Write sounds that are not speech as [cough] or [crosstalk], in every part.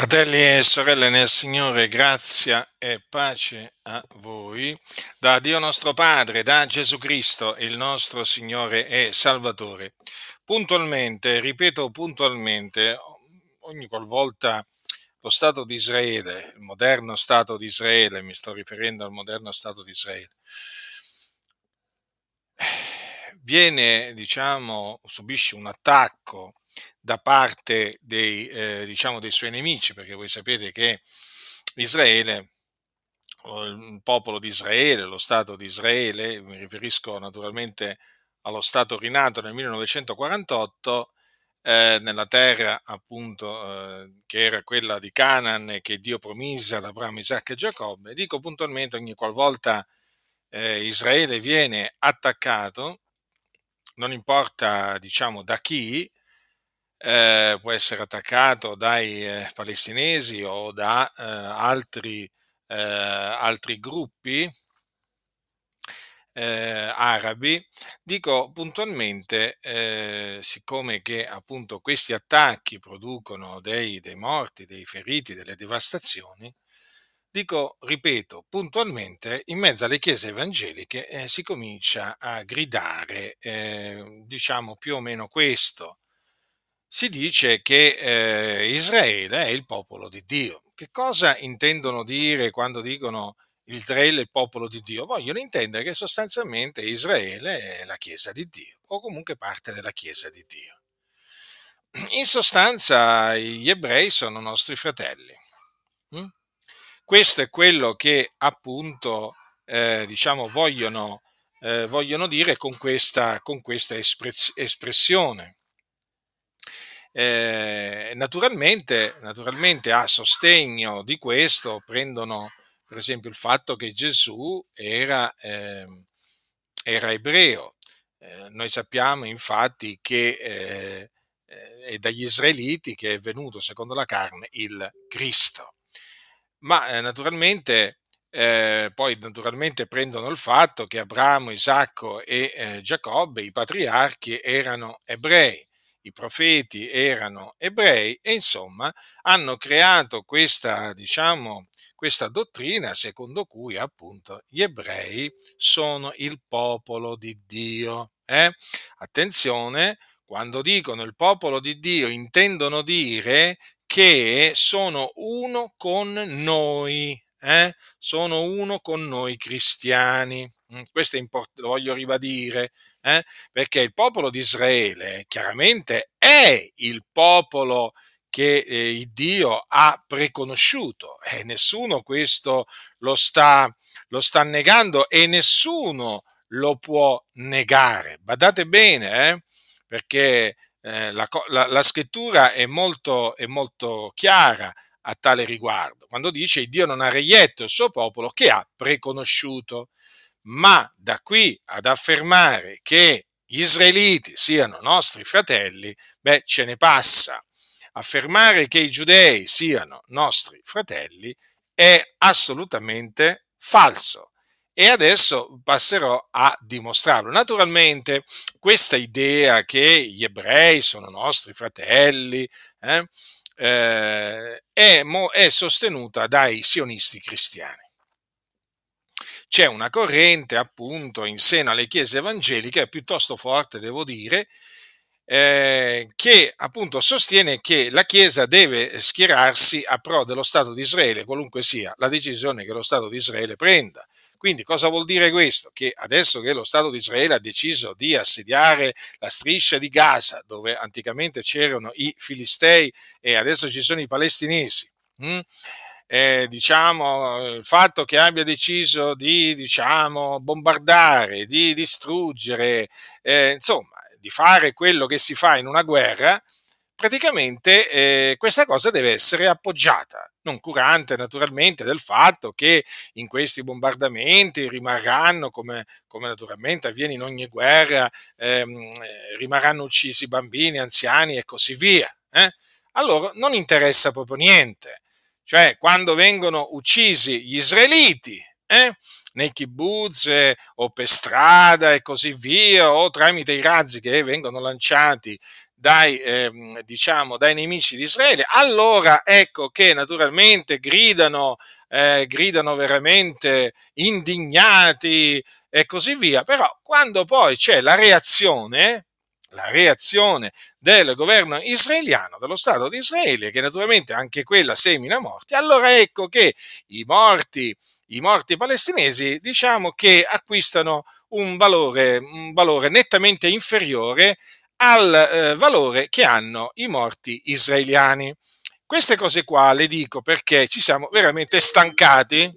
Fratelli e sorelle nel Signore, grazia e pace a voi, da Dio nostro Padre, da Gesù Cristo, il nostro Signore e Salvatore. Puntualmente, ripeto puntualmente, ogni qualvolta lo Stato di Israele, il moderno Stato di Israele, mi sto riferendo al moderno Stato di Israele, viene, diciamo, subisce un attacco da parte dei, eh, diciamo dei suoi nemici, perché voi sapete che Israele, il popolo di Israele, lo Stato di Israele, mi riferisco naturalmente allo Stato rinato nel 1948, eh, nella terra appunto eh, che era quella di Canaan che Dio promise ad Abramo, Isacco e Giacobbe, dico puntualmente ogni qualvolta eh, Israele viene attaccato, non importa diciamo da chi, eh, può essere attaccato dai eh, palestinesi o da eh, altri, eh, altri, gruppi eh, arabi, dico puntualmente, eh, siccome che appunto questi attacchi producono dei, dei morti, dei feriti, delle devastazioni, dico, ripeto, puntualmente, in mezzo alle chiese evangeliche eh, si comincia a gridare, eh, diciamo più o meno questo, si dice che eh, Israele è il popolo di Dio. Che cosa intendono dire quando dicono Israele è il popolo di Dio? Vogliono intendere che sostanzialmente Israele è la Chiesa di Dio o comunque parte della Chiesa di Dio. In sostanza gli ebrei sono nostri fratelli. Mm? Questo è quello che appunto eh, diciamo vogliono, eh, vogliono dire con questa, con questa espressione. Eh, naturalmente, naturalmente a sostegno di questo prendono per esempio il fatto che Gesù era, eh, era ebreo. Eh, noi sappiamo infatti che eh, è dagli israeliti che è venuto secondo la carne il Cristo. Ma eh, naturalmente eh, poi naturalmente prendono il fatto che Abramo, Isacco e eh, Giacobbe, i patriarchi, erano ebrei i profeti erano ebrei e insomma hanno creato questa, diciamo, questa dottrina secondo cui appunto gli ebrei sono il popolo di Dio. Eh? Attenzione, quando dicono il popolo di Dio intendono dire che sono uno con noi, eh? sono uno con noi cristiani. Mm, questo è import- lo voglio ribadire, eh? perché il popolo di Israele chiaramente è il popolo che eh, Dio ha preconosciuto e nessuno questo lo sta, lo sta negando e nessuno lo può negare. Badate bene, eh? perché eh, la, la, la, scrittura è molto, è molto chiara a tale riguardo, quando dice Dio non ha reietto il suo popolo che ha preconosciuto ma da qui ad affermare che gli israeliti siano nostri fratelli, beh, ce ne passa. Affermare che i giudei siano nostri fratelli è assolutamente falso. E adesso passerò a dimostrarlo. Naturalmente questa idea che gli ebrei sono nostri fratelli eh, eh, è, è sostenuta dai sionisti cristiani c'è una corrente appunto in seno alle chiese evangeliche piuttosto forte, devo dire, eh, che appunto sostiene che la Chiesa deve schierarsi a pro dello Stato di Israele, qualunque sia la decisione che lo Stato di Israele prenda. Quindi cosa vuol dire questo? Che adesso che lo Stato di Israele ha deciso di assediare la striscia di Gaza, dove anticamente c'erano i filistei e adesso ci sono i palestinesi, hm? eh, diciamo, il fatto che abbia deciso di diciamo, bombardare, di distruggere, eh, insomma, di fare quello che si fa in una guerra, praticamente eh, questa cosa deve essere appoggiata, non curante naturalmente del fatto che in questi bombardamenti rimarranno, come, come naturalmente avviene in ogni guerra, ehm, rimarranno uccisi bambini, anziani e così via. Eh? Allora non interessa proprio niente cioè quando vengono uccisi gli israeliti, eh? nei kibbutz eh, o per strada e così via, o tramite i razzi che vengono lanciati dai, eh, diciamo, dai nemici di Israele, allora ecco che naturalmente gridano, eh, gridano veramente indignati e così via, però quando poi c'è la reazione, la reazione del governo israeliano, dello Stato di Israele, che naturalmente anche quella semina morti, allora ecco che i morti, i morti palestinesi, diciamo che acquistano un valore, un valore nettamente inferiore al eh, valore che hanno i morti israeliani. Queste cose qua le dico perché ci siamo veramente stancati,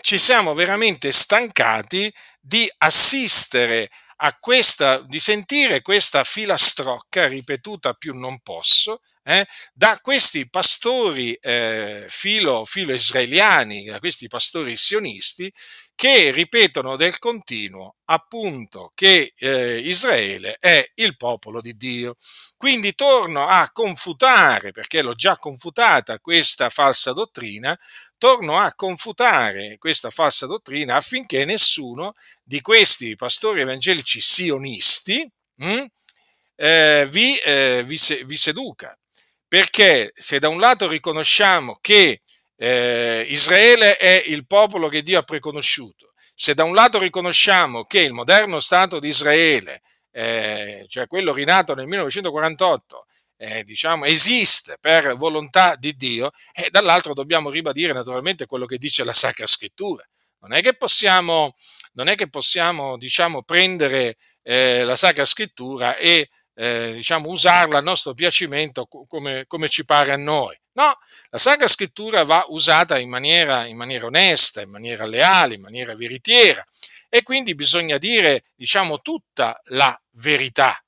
ci siamo veramente stancati di assistere a questa, di sentire questa filastrocca ripetuta più non posso, eh, da questi pastori eh, filo, filo israeliani, da questi pastori sionisti, che ripetono del continuo appunto che eh, Israele è il popolo di Dio. Quindi torno a confutare, perché l'ho già confutata questa falsa dottrina, torno a confutare questa falsa dottrina affinché nessuno di questi pastori evangelici sionisti mh, hm, eh, vi, eh, vi, vi, seduca. Perché se da un lato riconosciamo che eh, Israele è il popolo che Dio ha preconosciuto, se da un lato riconosciamo che il moderno Stato di Israele, eh, cioè quello rinato nel 1948, eh, diciamo, esiste per volontà di Dio, e dall'altro dobbiamo ribadire naturalmente quello che dice la Sacra Scrittura. Non è che possiamo, è che possiamo diciamo, prendere eh, la Sacra Scrittura e eh, diciamo, usarla a nostro piacimento come, come, ci pare a noi. No, la Sacra Scrittura va usata in maniera, in maniera onesta, in maniera leale, in maniera veritiera e quindi bisogna dire, diciamo, tutta la verità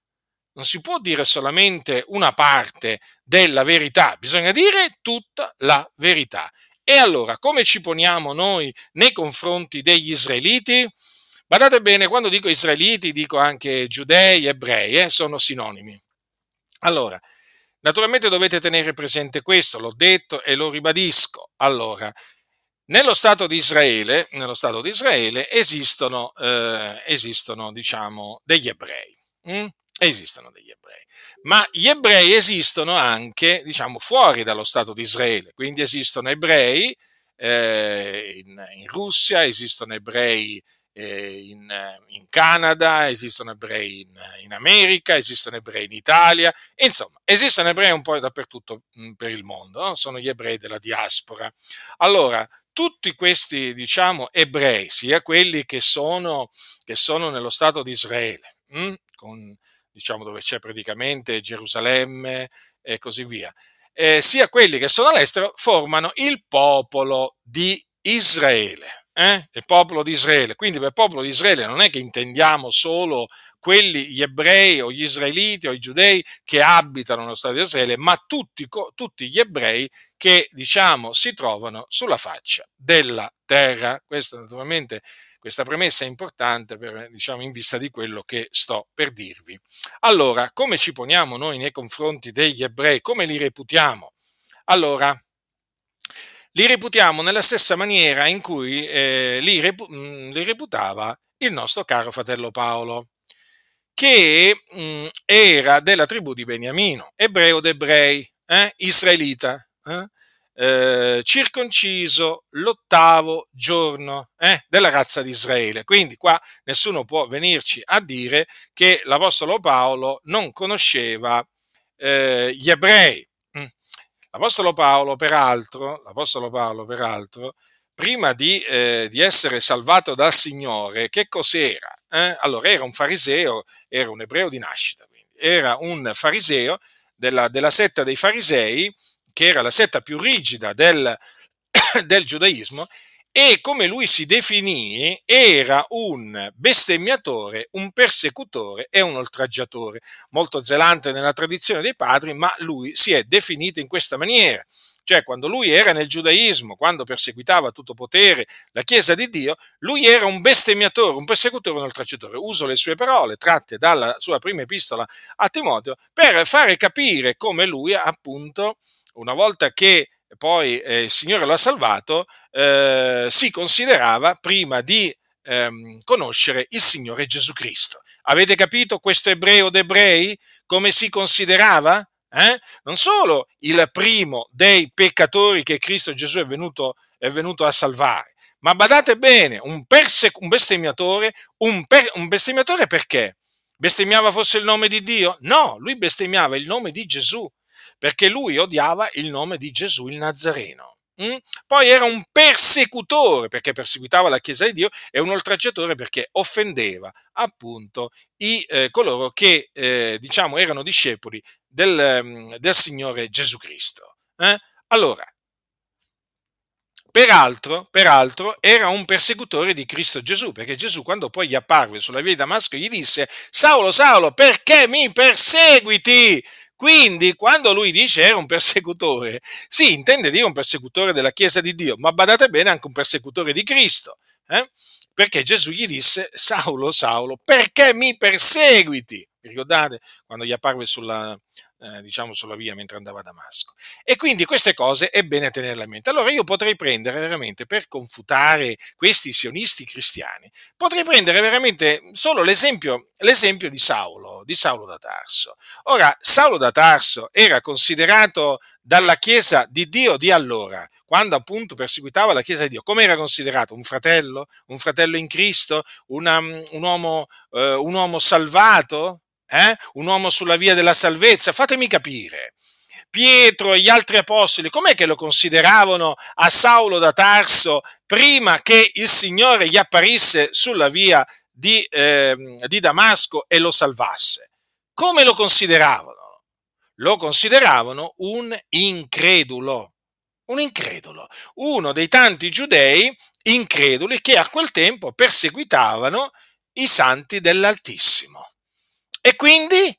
non si può dire solamente una parte della verità, bisogna dire tutta la verità. E allora, come ci poniamo noi nei confronti degli israeliti? Badate bene, quando dico israeliti dico anche giudei, ebrei, eh, sono sinonimi. Allora, naturalmente dovete tenere presente questo, l'ho detto e lo ribadisco. Allora, nello Stato di Israele, Stato di Israele esistono, eh, esistono diciamo, degli ebrei. Hm? esistono degli ebrei, ma gli ebrei esistono anche, diciamo, fuori dallo Stato di Israele, quindi esistono ebrei eh, in, in, Russia, esistono ebrei eh, in, in, Canada, esistono ebrei in, in, America, esistono ebrei in Italia, insomma, esistono ebrei un po' dappertutto mm, per il mondo, no? sono gli ebrei della diaspora. Allora, tutti questi, diciamo, ebrei, sia quelli che sono, che sono nello Stato di Israele, mm, con diciamo dove c'è praticamente Gerusalemme e così via, eh, sia quelli che sono all'estero, formano il popolo di Israele. Eh? Il popolo di Israele. Quindi per popolo di Israele non è che intendiamo solo quelli, gli ebrei o gli israeliti o i giudei che abitano nello Stato di Israele, ma tutti, tutti gli ebrei che diciamo si trovano sulla faccia della terra. Questo naturalmente questa premessa è importante per, diciamo, in vista di quello che sto per dirvi. Allora, come ci poniamo noi nei confronti degli ebrei? Come li reputiamo? Allora, li reputiamo nella stessa maniera in cui eh, li, repu- mm, li, reputava il nostro caro fratello Paolo, che mh, mm, era della tribù di Beniamino, ebreo d'ebrei, eh, israelita. Eh? eh, circonciso l'ottavo giorno eh, della razza di Israele. Quindi qua nessuno può venirci a dire che l'Apostolo Paolo non conosceva eh, gli ebrei. L'Apostolo Paolo, peraltro, l'Apostolo Paolo, peraltro prima di, eh, di, essere salvato dal Signore, che cos'era? Eh? Allora, era un fariseo, era un ebreo di nascita, quindi. era un fariseo della, della setta dei farisei, che era la setta più rigida del, [coughs] del giudaismo, e come lui si definì era un bestemmiatore, un persecutore e un oltraggiatore, molto zelante nella tradizione dei padri, ma lui si è definito in questa maniera. Cioè, quando lui era nel giudaismo, quando perseguitava tutto potere la Chiesa di Dio, lui era un bestemmiatore, un persecutore, un oltraggiatore. Uso le sue parole, tratte dalla sua prima epistola a Timoteo, per fare capire come lui, appunto, una volta che poi eh, il Signore l'ha salvato, eh, si considerava prima di ehm, conoscere il Signore Gesù Cristo. Avete capito questo ebreo d'ebrei come si considerava? Eh? Non solo il primo dei peccatori che Cristo Gesù è venuto, è venuto a salvare, ma badate bene, un, perse, un bestemmiatore, un, per, un bestemmiatore perché? Bestemmiava forse il nome di Dio? No, lui bestemmiava il nome di Gesù, perché lui odiava il nome di Gesù il Nazareno. Mm? Poi era un persecutore perché perseguitava la Chiesa di Dio e un oltraggiatore perché offendeva appunto i, eh, coloro che eh, diciamo erano discepoli del, mm, del Signore Gesù Cristo. Eh? Allora, Peraltro, peraltro, era un persecutore di Cristo Gesù, perché Gesù quando poi gli apparve sulla via di Damasco gli disse, Saulo, Saulo, perché mi perseguiti? Quindi, quando lui dice era un persecutore, sì, intende dire un persecutore della Chiesa di Dio, ma badate bene anche un persecutore di Cristo. Eh? Perché Gesù gli disse, Saulo, Saulo, perché mi perseguiti? Ricordate quando gli apparve sulla, eh, diciamo sulla via mentre andava a Damasco. E quindi queste cose è bene tenerle a mente. Allora io potrei prendere veramente per confutare questi sionisti cristiani, potrei prendere veramente solo l'esempio, l'esempio di Saulo, di Saulo da Tarso. Ora, Saulo da Tarso era considerato dalla Chiesa di Dio di allora, quando appunto perseguitava la Chiesa di Dio, come era considerato? Un fratello? Un fratello in Cristo? Una, un, uomo, eh, un uomo salvato? Eh? un uomo sulla via della salvezza, fatemi capire. Pietro e gli altri apostoli, com'è che lo consideravano a Saulo da Tarso prima che il Signore gli apparisse sulla via di, eh, di Damasco e lo salvasse? Come lo consideravano? Lo consideravano un incredulo, un incredulo, uno dei tanti giudei increduli che a quel tempo perseguitavano i santi dell'Altissimo. E quindi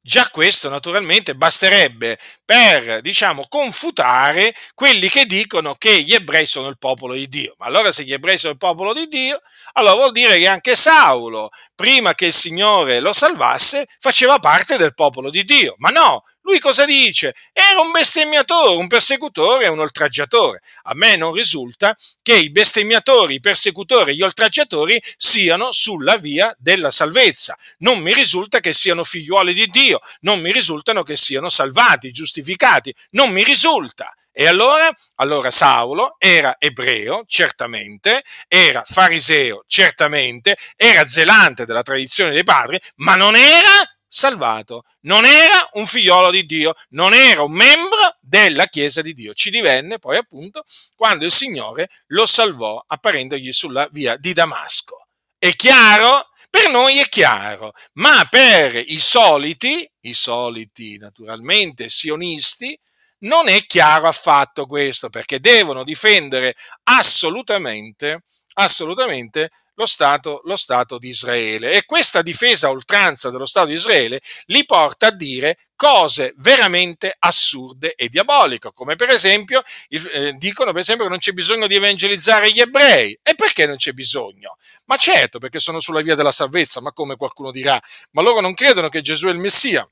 già questo naturalmente basterebbe per, diciamo, confutare quelli che dicono che gli ebrei sono il popolo di Dio. Ma allora se gli ebrei sono il popolo di Dio, allora vuol dire che anche Saulo, prima che il Signore lo salvasse, faceva parte del popolo di Dio. Ma no, lui cosa dice? Era un bestemmiatore, un persecutore un oltraggiatore. A me non risulta che i bestemmiatori, i persecutori e gli oltraggiatori siano sulla via della salvezza. Non mi risulta che siano figliuoli di Dio, non mi risultano che siano salvati, giustificati, non mi risulta. E allora? Allora Saulo era ebreo, certamente, era fariseo, certamente, era zelante della tradizione dei padri, ma non era salvato. Non era un figliolo di Dio, non era un membro della Chiesa di Dio. Ci divenne poi appunto quando il Signore lo salvò apparendogli sulla via di Damasco. È chiaro? Per noi è chiaro, ma per i soliti, i soliti naturalmente sionisti, non è chiaro affatto questo, perché devono difendere assolutamente, assolutamente lo Stato, lo Stato di Israele. E questa difesa a oltranza dello Stato di Israele li porta a dire cose veramente assurde e diaboliche, come per esempio eh, dicono per esempio che non c'è bisogno di evangelizzare gli ebrei. E perché non c'è bisogno? Ma certo, perché sono sulla via della salvezza, ma come qualcuno dirà, ma loro non credono che Gesù è il Messia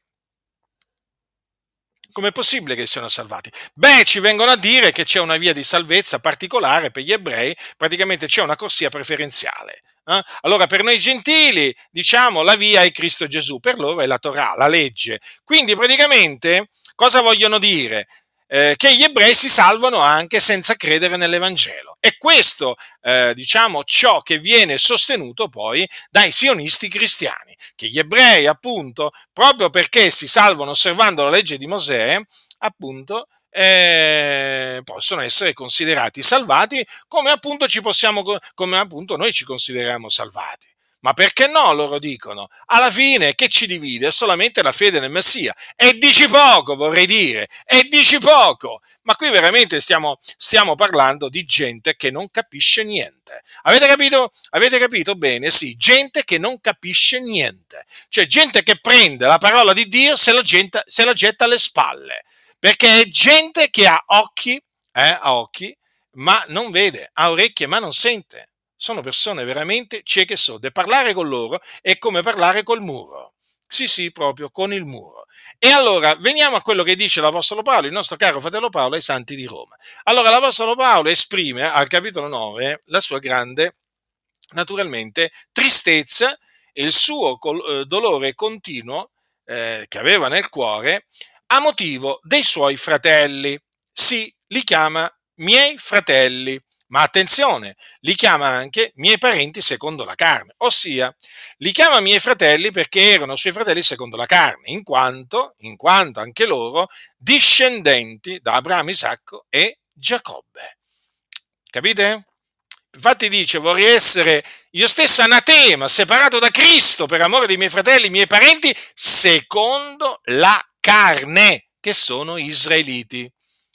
com'è possibile che siano salvati? Beh, ci vengono a dire che c'è una via di salvezza particolare per gli ebrei, praticamente c'è una corsia preferenziale. Eh? Allora, per noi gentili, diciamo, la via è Cristo Gesù, per loro è la Torah, la legge. Quindi, praticamente, cosa vogliono dire? Eh, che gli ebrei si salvano anche senza credere nell'Evangelo. E questo, eh, diciamo, ciò che viene sostenuto poi dai sionisti cristiani, che gli ebrei, appunto, proprio perché si salvano osservando la legge di Mosè, appunto, eh, possono essere considerati salvati come appunto, possiamo, come appunto noi ci consideriamo salvati. Ma perché no? Loro dicono. Alla fine che ci divide? È solamente la fede nel Messia. E dici poco, vorrei dire. E dici poco. Ma qui veramente stiamo, stiamo parlando di gente che non capisce niente. Avete capito? Avete capito bene? Sì, gente che non capisce niente. Cioè gente che prende la parola di Dio se la, gente, se la getta alle spalle. Perché è gente che ha occhi, eh, ha occhi, ma non vede, ha orecchie ma non sente sono persone veramente cieche e sorde. Parlare con loro è come parlare col muro. Sì, sì, proprio con il muro. E allora veniamo a quello che dice l'Apostolo Paolo, il nostro caro fratello Paolo ai santi di Roma. Allora l'Apostolo Paolo esprime al capitolo 9 la sua grande naturalmente tristezza e il suo eh, dolore continuo eh, che aveva nel cuore a motivo dei suoi fratelli. Sì, li chiama miei fratelli, ma attenzione, li chiama anche miei parenti secondo la carne, ossia li chiama miei fratelli perché erano suoi fratelli secondo la carne, in quanto, in quanto anche loro discendenti da Abramo, Isacco e Giacobbe. Capite? Infatti dice, vorrei essere io stesso anatema, separato da Cristo per amore dei miei fratelli, miei parenti, secondo la carne, che sono israeliti.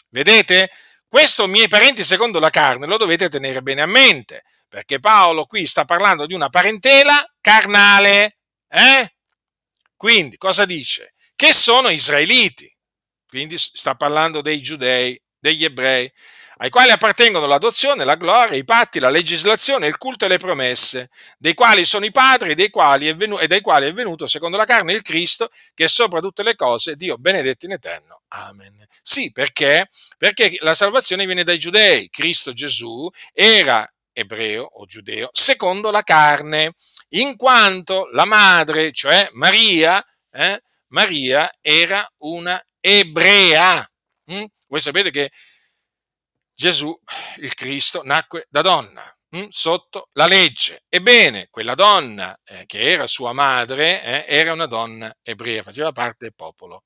Vedete? Questo miei parenti secondo la carne lo dovete tenere bene a mente, perché Paolo qui sta parlando di una parentela carnale. Eh? Quindi cosa dice? Che sono israeliti. Quindi sta parlando dei giudei, degli ebrei, ai quali appartengono l'adozione, la gloria, i patti, la legislazione, il culto e le promesse, dei quali sono i padri dei quali venuto, e dai quali è venuto secondo la carne il Cristo, che è sopra tutte le cose, Dio benedetto in eterno. Amen. Sì, perché? Perché la salvazione viene dai giudei. Cristo Gesù era ebreo o giudeo secondo la carne, in quanto la madre, cioè Maria, eh, Maria era una ebrea. Mm? Voi sapete che Gesù, il Cristo, nacque da donna hm, sotto la legge. Ebbene, quella donna eh, che era sua madre eh, era una donna ebrea, faceva parte del popolo,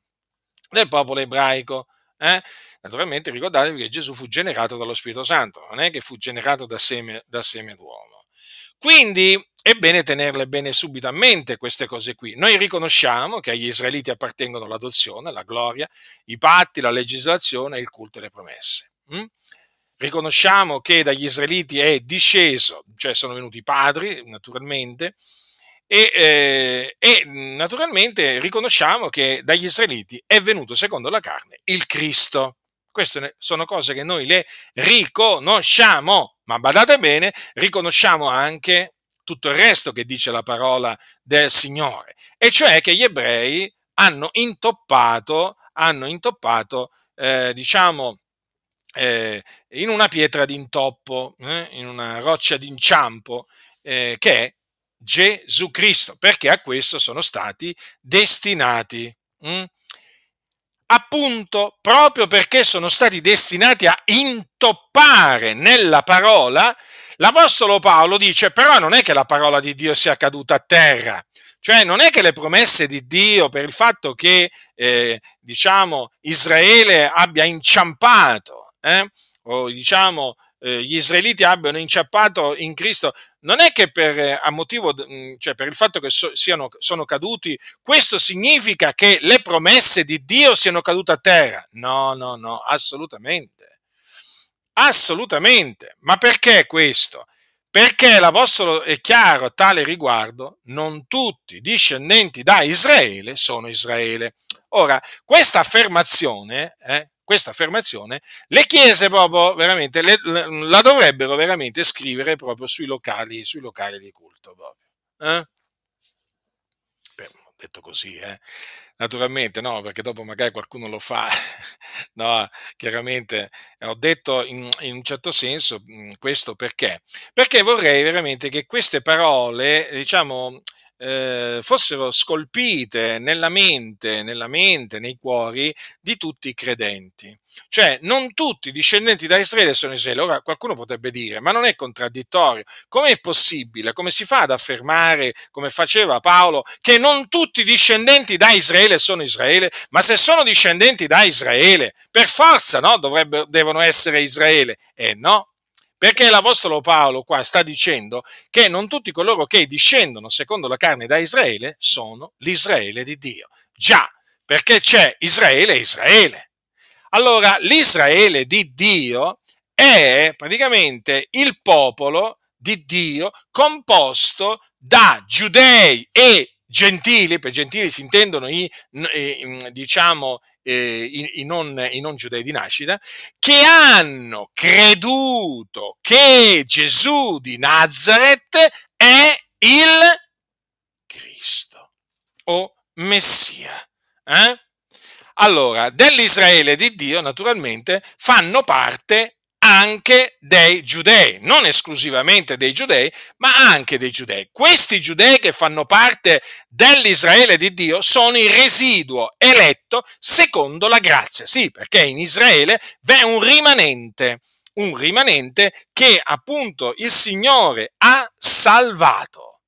del popolo ebraico. Eh? Naturalmente ricordatevi che Gesù fu generato dallo Spirito Santo, non è che fu generato da seme, da seme d'uomo. Quindi è bene tenerle bene subito a mente queste cose qui. Noi riconosciamo che agli israeliti appartengono l'adozione, la gloria, i patti, la legislazione, il culto e le promesse. Hm? Riconosciamo che dagli israeliti è disceso, cioè sono venuti i padri, naturalmente, e, eh, e, naturalmente riconosciamo che dagli israeliti è venuto secondo la carne il Cristo. Queste sono cose che noi le riconosciamo, ma badate bene, riconosciamo anche tutto il resto che dice la parola del Signore, e cioè che gli ebrei hanno intoppato, hanno intoppato, eh, diciamo, eh, in una pietra d'intoppo, eh, in una roccia d'inciampo, eh, che è Gesù Cristo, perché a questo sono stati destinati. Hm? Appunto, proprio perché sono stati destinati a intoppare nella parola, l'Apostolo Paolo dice, però non è che la parola di Dio sia caduta a terra, cioè non è che le promesse di Dio per il fatto che, eh, diciamo, Israele abbia inciampato eh, o diciamo eh, gli israeliti abbiano inciappato in Cristo, non è che per, eh, a motivo, mm, cioè per il fatto che so, siano, sono caduti, questo significa che le promesse di Dio siano cadute a terra. No, no, no, assolutamente. Assolutamente. Ma perché questo? Perché l'Apostolo è chiaro a tale riguardo, non tutti i discendenti da Israele sono Israele. Ora, questa affermazione, eh, questa affermazione, le chiese proprio veramente le, la dovrebbero veramente scrivere proprio sui locali, sui locali di culto. Proprio. Eh? Beh, detto così, eh. Naturalmente no, perché dopo magari qualcuno lo fa. [laughs] no, chiaramente ho detto in, in un certo senso mm, questo perché? Perché vorrei veramente che queste parole, diciamo, eh, fossero scolpite nella mente, nella mente, nei cuori di tutti i credenti. Cioè, non tutti i discendenti da Israele sono Israele. Ora qualcuno potrebbe dire, ma non è contraddittorio. Com'è possibile? Come si fa ad affermare, come faceva Paolo, che non tutti i discendenti da Israele sono Israele? Ma se sono discendenti da Israele, per forza no? Dovrebbero, devono essere Israele. E eh no, perché l'Apostolo Paolo qua sta dicendo che non tutti coloro che discendono secondo la carne da Israele sono l'Israele di Dio. Già, perché c'è Israele e Israele. Allora, l'Israele di Dio è praticamente il popolo di Dio composto da giudei e gentili, per gentili si intendono i, diciamo, eh, i, i, non, i non giudei di nascita, che hanno creduto che Gesù di Nazareth è il Cristo o Messia. Eh? Allora, dell'Israele di Dio, naturalmente, fanno parte anche dei giudei, non esclusivamente dei giudei, ma anche dei giudei. Questi giudei che fanno parte dell'Israele di Dio sono il residuo eletto secondo la grazia. Sì, perché in Israele v'è un rimanente, un rimanente che appunto il Signore ha salvato.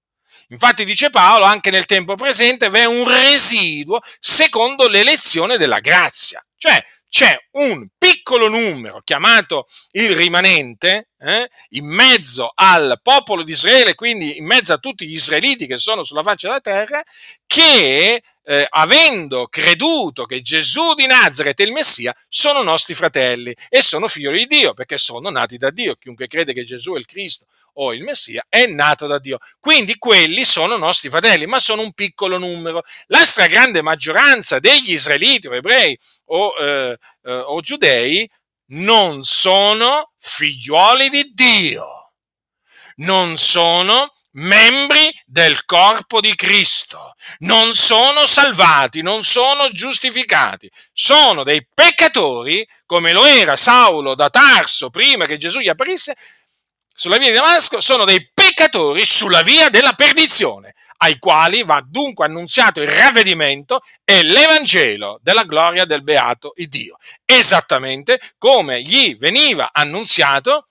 Infatti dice Paolo, anche nel tempo presente v'è un residuo secondo l'elezione della grazia. Cioè c'è un piccolo numero chiamato il rimanente eh, in mezzo al popolo di Israele, quindi in mezzo a tutti gli israeliti che sono sulla faccia della terra, che eh, avendo creduto che Gesù di Nazareth è il Messia, sono nostri fratelli e sono figli di Dio, perché sono nati da Dio. Chiunque crede che Gesù è il Cristo o il Messia è nato da Dio. Quindi quelli sono nostri fratelli, ma sono un piccolo numero. La stragrande maggioranza degli israeliti o ebrei o, eh, eh, o giudei non sono figlioli di Dio, non sono membri del corpo di Cristo, non sono salvati, non sono giustificati, sono dei peccatori come lo era Saulo da Tarso prima che Gesù gli apparisse sulla via di Damasco, sono dei peccatori sulla via della perdizione, ai quali va dunque annunziato il ravvedimento e l'Evangelo della gloria del beato Dio, esattamente come gli veniva annunziato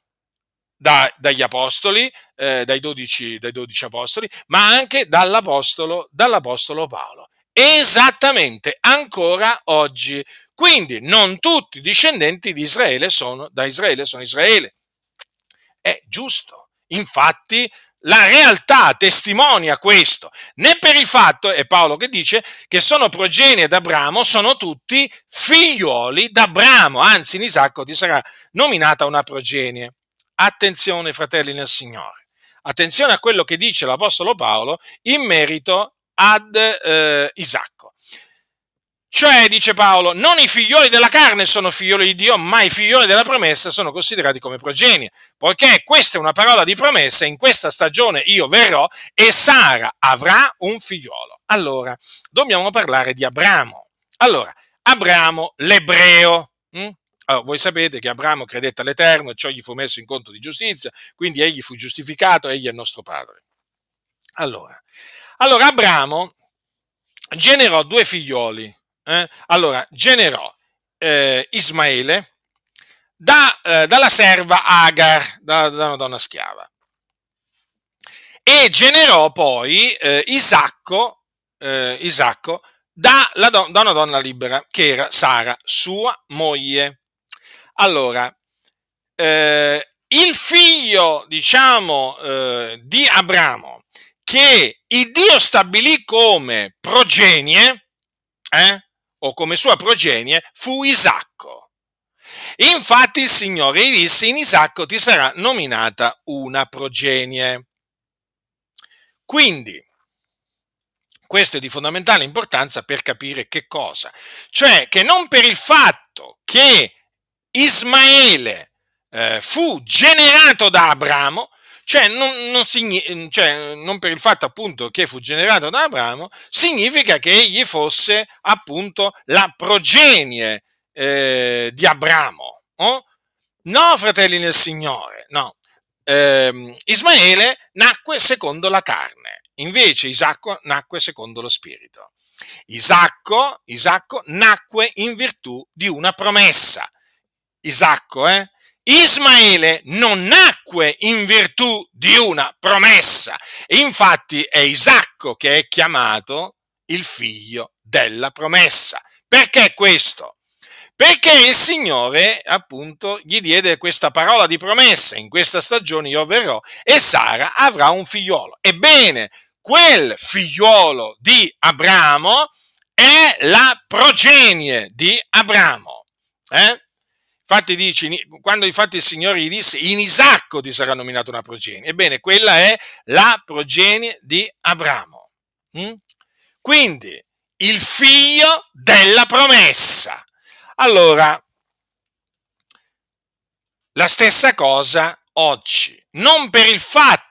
da, dagli apostoli, eh, dai, 12, dai 12 apostoli, ma anche dall'apostolo, dall'apostolo Paolo. Esattamente ancora oggi. Quindi non tutti i discendenti di Israele sono da Israele, sono Israele. È giusto. Infatti la realtà testimonia questo, né per il fatto, è Paolo che dice, che sono progenie d'Abramo, sono tutti figlioli d'Abramo, anzi in Isacco ti sarà nominata una progenie. Attenzione fratelli nel Signore, attenzione a quello che dice l'Apostolo Paolo in merito ad eh, Isacco. Cioè, dice Paolo, non i figlioli della carne sono figlioli di Dio, ma i figlioli della promessa sono considerati come progenie, poiché questa è una parola di promessa, in questa stagione io verrò e Sara avrà un figliolo. Allora, dobbiamo parlare di Abramo. Allora, Abramo, l'ebreo. Hm? Allora, voi sapete che Abramo credette all'Eterno ciò gli fu messo in conto di giustizia, quindi egli fu giustificato, egli è il nostro padre. Allora, allora Abramo generò due figlioli. Eh? Allora, generò eh, Ismaele da, eh, dalla serva Agar, da, da, una donna schiava. E generò poi eh, Isacco, eh, Isacco da, don- da una donna libera, che era Sara, sua moglie. Allora, eh, il figlio, diciamo, eh, di Abramo, che il Dio stabilì come progenie, eh, o come sua progenie, fu Isacco. Infatti il Signore gli disse, in Isacco ti sarà nominata una progenie. Quindi, questo è di fondamentale importanza per capire che cosa? Cioè che non per il fatto che Ismaele eh, fu generato da Abramo, cioè non, non, cioè non, per il fatto appunto che fu generato da Abramo, significa che egli fosse appunto la progenie eh, di Abramo. Oh? No, fratelli nel Signore, no. Eh, Ismaele nacque secondo la carne, invece Isacco nacque secondo lo spirito. Isacco, Isacco nacque in virtù di una promessa. Isacco, eh? Ismaele non nacque in virtù di una promessa. Infatti è Isacco che è chiamato il figlio della promessa. Perché questo? Perché il Signore, appunto, gli diede questa parola di promessa, in questa stagione io verrò e Sara avrà un figliolo. Ebbene, quel figliolo di Abramo è la progenie di Abramo. Eh? Infatti dice, quando infatti il Signore gli disse, in Isacco ti sarà nominata una progenie. Ebbene, quella è la progenie di Abramo. Mm? Quindi, il figlio della promessa. Allora, la stessa cosa oggi. Non per il fatto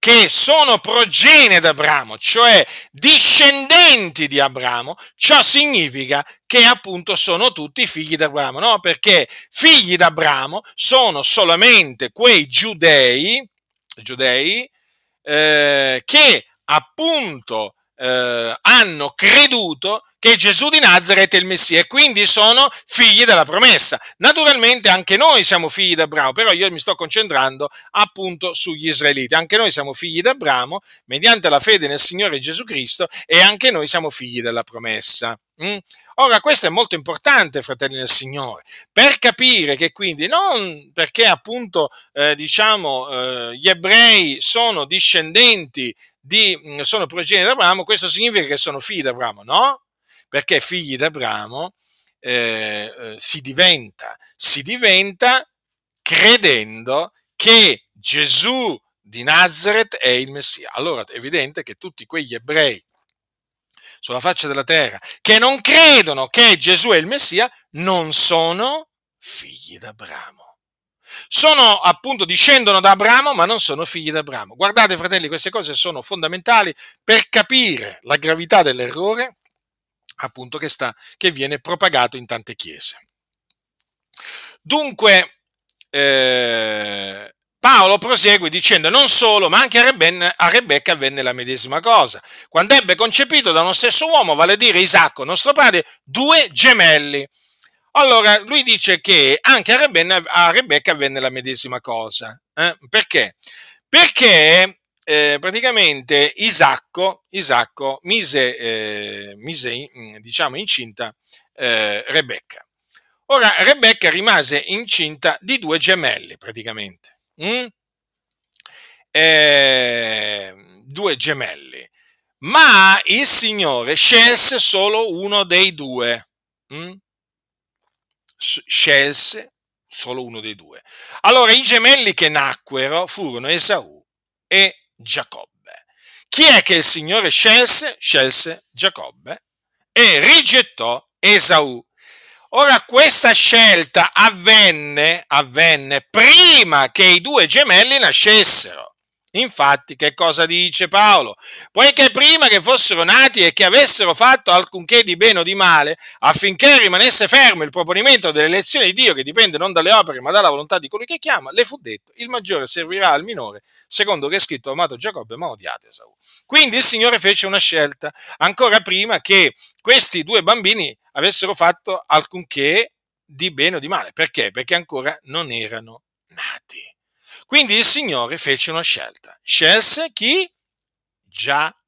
che sono progenie d'Abramo, cioè discendenti di Abramo, ciò significa che appunto sono tutti figli d'Abramo, no? Perché figli d'Abramo sono solamente quei giudei, giudei eh, che appunto eh, hanno creduto che Gesù di Nazareth è il Messia e quindi sono figli della promessa. Naturalmente anche noi siamo figli d'Abramo, però io mi sto concentrando appunto sugli israeliti. Anche noi siamo figli d'Abramo mediante la fede nel Signore Gesù Cristo e anche noi siamo figli della promessa. Mm? Ora, questo è molto importante, fratelli del Signore, per capire che quindi non perché appunto eh, diciamo eh, gli ebrei sono discendenti di, mm, sono progenie di Abramo, questo significa che sono figli di Abramo, no? perché figli d'Abramo eh, eh, si diventa, si diventa credendo che Gesù di Nazareth è il Messia. Allora è evidente che tutti quegli ebrei sulla faccia della terra che non credono che Gesù è il Messia non sono figli d'Abramo. Sono appunto, discendono da Abramo, ma non sono figli d'Abramo. Guardate, fratelli, queste cose sono fondamentali per capire la gravità dell'errore appunto che, sta, che viene propagato in tante chiese. Dunque, eh, Paolo prosegue dicendo non solo, ma anche a, Reben, a, Rebecca avvenne la medesima cosa. Quando ebbe concepito da uno stesso uomo, vale a dire Isacco, nostro padre, due gemelli. Allora, lui dice che anche a, Reben, a Rebecca avvenne la medesima cosa. Eh? Perché? Perché eh, praticamente Isacco, Isacco mise, eh, mise diciamo, incinta eh, Rebecca. Ora, Rebecca rimase incinta di due gemelli, praticamente. Mm? due gemelli. Ma il Signore scelse solo uno dei due. Mm? Scelse solo uno dei due. Allora, i gemelli che nacquero furono Esaù e Giacobbe. Chi è che il Signore scelse? Scelse Giacobbe e rigettò Esaù. Ora questa scelta avvenne, avvenne prima che i due gemelli nascessero. Infatti, che cosa dice Paolo? Poiché prima che fossero nati e che avessero fatto alcunché di bene o di male, affinché rimanesse fermo il proponimento delle elezioni di Dio, che dipende non dalle opere ma dalla volontà di colui che chiama, le fu detto, il maggiore servirà al minore, secondo che è scritto, amato Giacobbe, ma odiato Esaù. Quindi il Signore fece una scelta, ancora prima che questi due bambini avessero fatto alcunché di bene o di male. Perché? Perché ancora non erano nati. Quindi il Signore fece una scelta. Scelse chi? Giacobbe.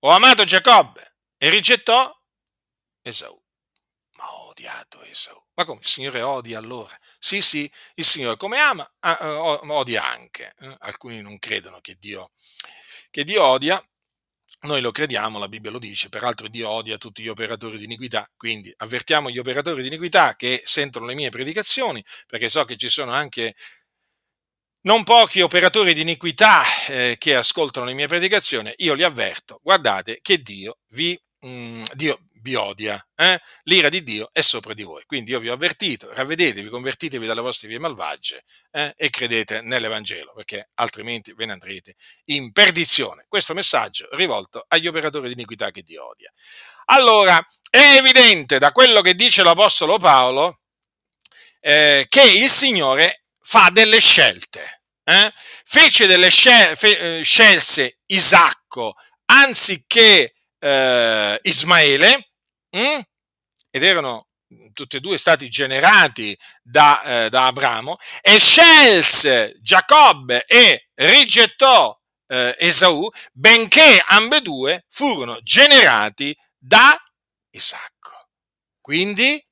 Ho amato Giacobbe e rigettò Esaù. Ma ho odiato Esaù. Ma come il Signore odia allora? Sì, sì, il Signore come ama, ah, eh, odia anche. Eh, alcuni non credono che Dio, che Dio odia, noi lo crediamo, la Bibbia lo dice, peraltro Dio odia tutti gli operatori di iniquità, quindi avvertiamo gli operatori di iniquità che sentono le mie predicazioni, perché so che ci sono anche non pochi operatori di iniquità eh, che ascoltano le mie predicazioni, io li avverto, guardate che Dio vi, mm, Dio vi odia, eh? l'ira di Dio è sopra di voi. Quindi io vi ho avvertito, ravvedetevi, convertitevi dalle vostre vie malvagie eh? e credete nell'Evangelo, perché altrimenti ve ne andrete in perdizione. Questo messaggio rivolto agli operatori di iniquità che Dio odia. Allora, è evidente da quello che dice l'Apostolo Paolo eh, che il Signore fa delle scelte. Eh? Fece delle scel- fe- eh, scelse Isacco anziché eh, Ismaele, mm? ed erano tutti e due stati generati da, eh, da Abramo, e scelse Giacobbe e rigettò eh, Esaù, benché ambedue furono generati da Isacco. Quindi,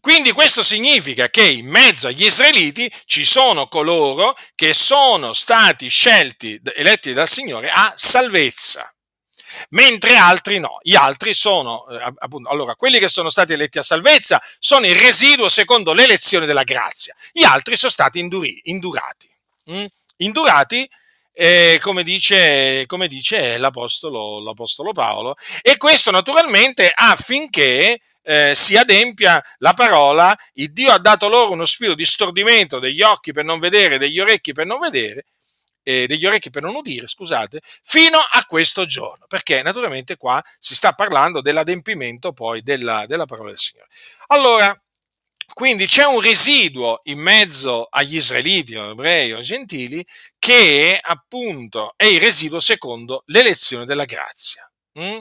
quindi questo significa che in mezzo agli israeliti ci sono coloro che sono stati scelti, eletti dal Signore a salvezza mentre altri no. Gli altri sono, eh, appunto, allora, quelli che sono stati eletti a salvezza sono il residuo secondo l'elezione della grazia, gli altri sono stati induri, indurati. Mm? Indurati eh, come, dice, come dice l'apostolo, l'apostolo, Paolo, e questo naturalmente affinché eh, si adempia la parola, il Dio ha dato loro uno spirito di stordimento degli occhi per non vedere, degli orecchi per non vedere, eh, degli orecchi per non udire, scusate, fino a questo giorno, perché naturalmente qua si sta parlando dell'adempimento poi della, della parola del Signore. Allora, quindi c'è un residuo in mezzo agli israeliti, o ebrei o gentili, che appunto è il residuo secondo l'elezione della grazia. Mm?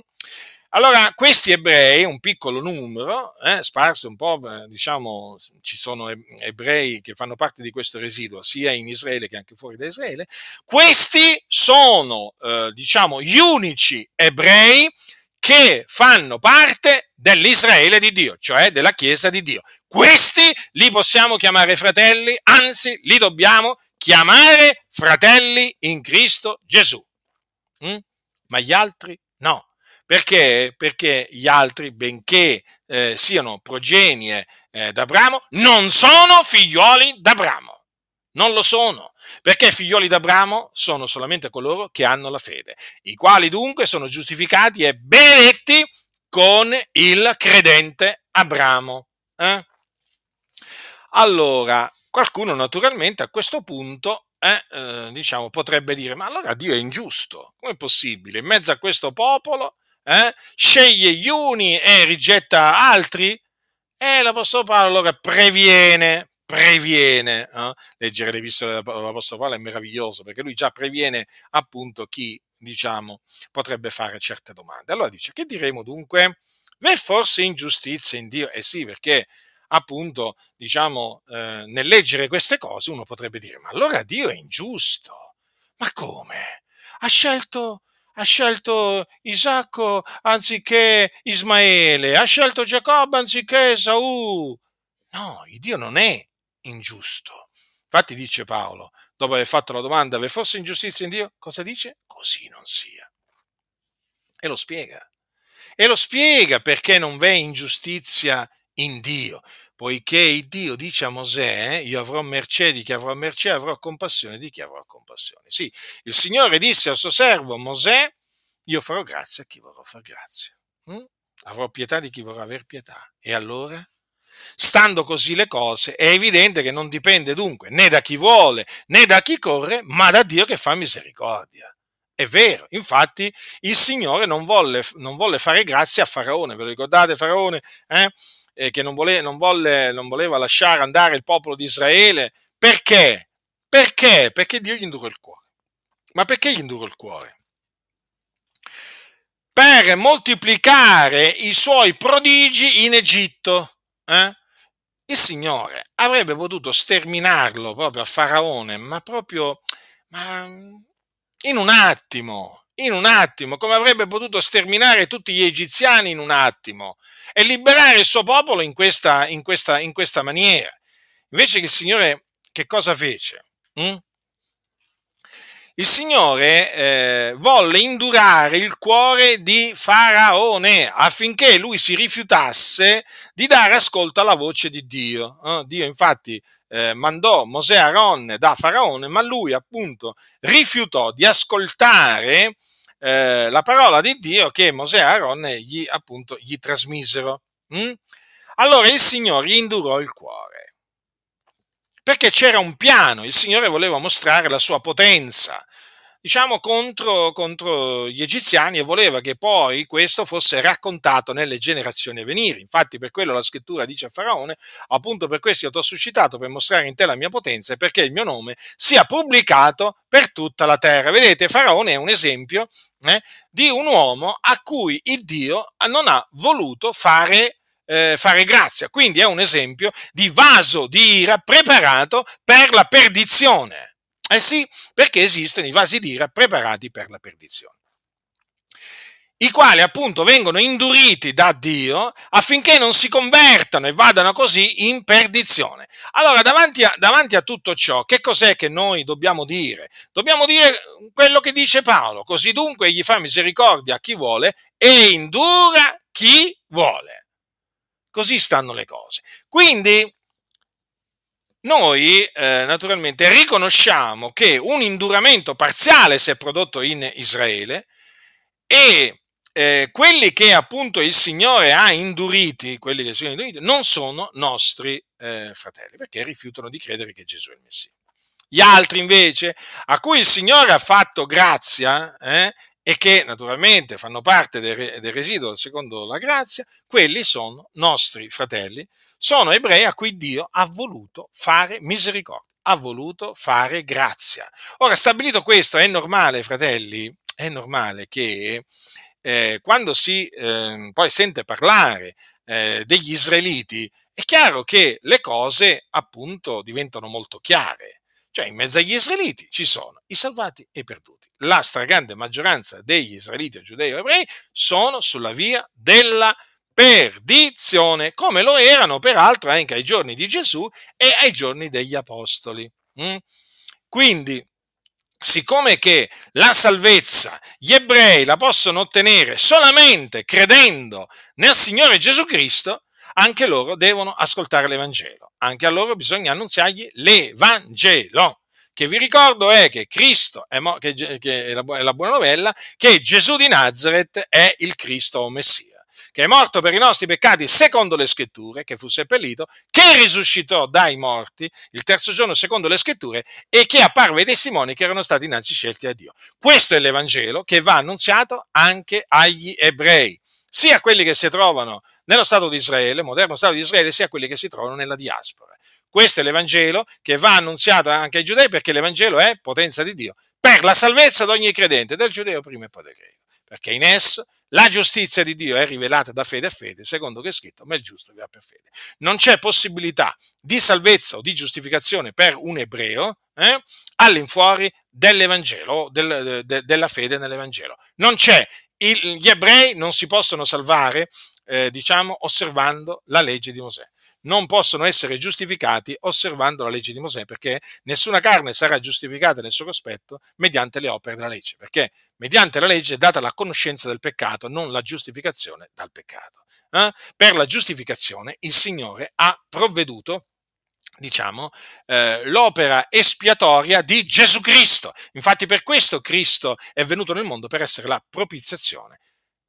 Allora, questi ebrei, un piccolo numero, eh, sparsi un po', diciamo, ci sono ebrei che fanno parte di questo residuo, sia in Israele che anche fuori da Israele, questi sono, eh, diciamo, gli unici ebrei che fanno parte dell'Israele di Dio, cioè della Chiesa di Dio. Questi li possiamo chiamare fratelli, anzi li dobbiamo chiamare fratelli in Cristo Gesù. Mm? Ma gli altri. Perché? Perché gli altri, benché eh, siano progenie eh, d'Abramo, non sono figlioli d'Abramo. Non lo sono, perché figlioli d'Abramo sono solamente coloro che hanno la fede, i quali dunque sono giustificati e benedetti con il credente Abramo. Eh? Allora, qualcuno naturalmente a questo punto eh, eh, diciamo, potrebbe dire, ma allora Dio è ingiusto, come è possibile? In mezzo a questo popolo eh, sceglie gli uni e rigetta altri? E l'Apostolo Paolo allora previene, previene, eh? leggere le epistole dell'Apostolo Paolo è meraviglioso perché lui già previene appunto chi, diciamo, potrebbe fare certe domande. Allora dice, che diremo dunque? V'è forse ingiustizia in Dio? Eh sì, perché appunto, diciamo, eh, nel leggere queste cose uno potrebbe dire, ma allora Dio è ingiusto. Ma come? Ha scelto, ha scelto Isacco anziché Ismaele, ha scelto Giacobbe anziché Esaù. No, il Dio non è ingiusto. Infatti dice Paolo, dopo aver fatto la domanda, ve fosse ingiustizia in Dio? Cosa dice? Così non sia. E lo spiega. E lo spiega perché non v'è ingiustizia in Dio, poiché Dio dice a Mosè, io avrò mercé di chi avrò mercé, avrò compassione di chi avrò compassione. Sì, il Signore disse al suo servo Mosè, io farò grazia a chi vorrò far grazia. Mm? Avrò pietà di chi vorrà aver pietà. E allora? Stando così le cose, è evidente che non dipende dunque né da chi vuole né da chi corre, ma da Dio che fa misericordia. È vero, infatti il Signore non volle, non volle fare grazia a Faraone, ve lo ricordate Faraone? Eh? Eh, che non, vole, non, volle, non voleva lasciare andare il popolo di Israele. Perché? Perché? Perché Dio gli indurò il cuore. Ma perché gli indurò il cuore? Per moltiplicare i suoi prodigi in Egitto. Eh? Il Signore avrebbe potuto sterminarlo proprio a Faraone, ma proprio ma in un attimo, in un attimo, come avrebbe potuto sterminare tutti gli egiziani in un attimo e liberare il suo popolo in questa, in questa, in questa maniera. Invece il Signore che cosa fece? Mm? Il Signore eh, volle indurare il cuore di Faraone affinché lui si rifiutasse di dare ascolto alla voce di Dio. Eh? Dio infatti eh, mandò Mosè Aaron da Faraone, ma lui appunto rifiutò di ascoltare eh, la parola di Dio che Mosè e Aaron gli, appunto, gli trasmisero. Mm? Allora il Signore indurò il cuore, perché c'era un piano, il Signore voleva mostrare la sua potenza, diciamo, contro, contro, gli egiziani e voleva che poi questo fosse raccontato nelle generazioni a venire. Infatti, per quello la scrittura dice a Faraone: appunto per questo io ti ho suscitato per mostrare in te la mia potenza e perché il mio nome sia pubblicato per tutta la terra. Vedete, Faraone è un esempio eh, di un uomo a cui il Dio non ha voluto fare eh, fare grazia. Quindi è un esempio di vaso di ira preparato per la perdizione. Eh sì, perché esistono i vasi d'ira preparati per la perdizione i quali appunto vengono induriti da Dio affinché non si convertano e vadano così in perdizione. Allora, davanti a, davanti a, tutto ciò, che cos'è che noi dobbiamo dire? Dobbiamo dire quello che dice Paolo, così dunque egli fa misericordia a chi vuole e indura chi vuole. Così stanno le cose. Quindi noi eh, naturalmente riconosciamo che un induramento parziale si è prodotto in Israele e eh, quelli che appunto il Signore ha induriti, quelli che sono induriti, non sono nostri eh, fratelli, perché rifiutano di credere che Gesù è il Messia. Gli altri invece, a cui il Signore ha fatto grazia eh, e che naturalmente fanno parte del, del residuo secondo la grazia, quelli sono nostri fratelli, sono ebrei a cui Dio ha voluto fare misericordia, ha voluto fare grazia. Ora, stabilito questo, è normale, fratelli, è normale che eh, quando si eh, poi sente parlare eh, degli israeliti, è chiaro che le cose appunto diventano molto chiare. Cioè, in mezzo agli israeliti ci sono i salvati e i perduti. La stragrande maggioranza degli israeliti giudei ebrei sono sulla via della perdizione, come lo erano peraltro anche ai giorni di Gesù e ai giorni degli apostoli. Mm? Quindi, siccome che la salvezza gli ebrei la possono ottenere solamente credendo nel Signore Gesù Cristo, anche loro devono ascoltare l'Evangelo, anche a loro bisogna annunziargli l'Evangelo, che vi ricordo è che Cristo è, mo- che, che è, la, è la buona novella, che Gesù di Nazareth è il Cristo o Messia che è morto per i nostri peccati secondo le scritture, che fu seppellito, che risuscitò dai morti il terzo giorno secondo le scritture e che apparve ai testimoni che erano stati innanzi scelti da Dio. Questo è l'Evangelo che va annunziato anche agli ebrei, sia quelli che si trovano nello Stato di Israele, moderno Stato di Israele, sia quelli che si trovano nella diaspora. Questo è l'Evangelo che va annunziato anche ai giudei perché l'Evangelo è potenza di Dio per la salvezza di ogni credente, del giudeo prima e poi del greco, perché in esso la giustizia di Dio è rivelata da fede a fede, secondo che è scritto, ma il giusto vivrà per fede. Non c'è possibilità di salvezza o di giustificazione per un ebreo eh, all'infuori dell'Evangelo, del, de, della fede nell'Evangelo. Non c'è. Il, gli ebrei non si possono salvare eh, diciamo, osservando la legge di Mosè. Non possono essere giustificati osservando la legge di Mosè, perché nessuna carne sarà giustificata nel suo cospetto mediante le opere della legge, perché mediante la legge è data la conoscenza del peccato, non la giustificazione dal peccato. Eh? Per la giustificazione il Signore ha provveduto diciamo, eh, l'opera espiatoria di Gesù Cristo. Infatti per questo Cristo è venuto nel mondo per essere la propiziazione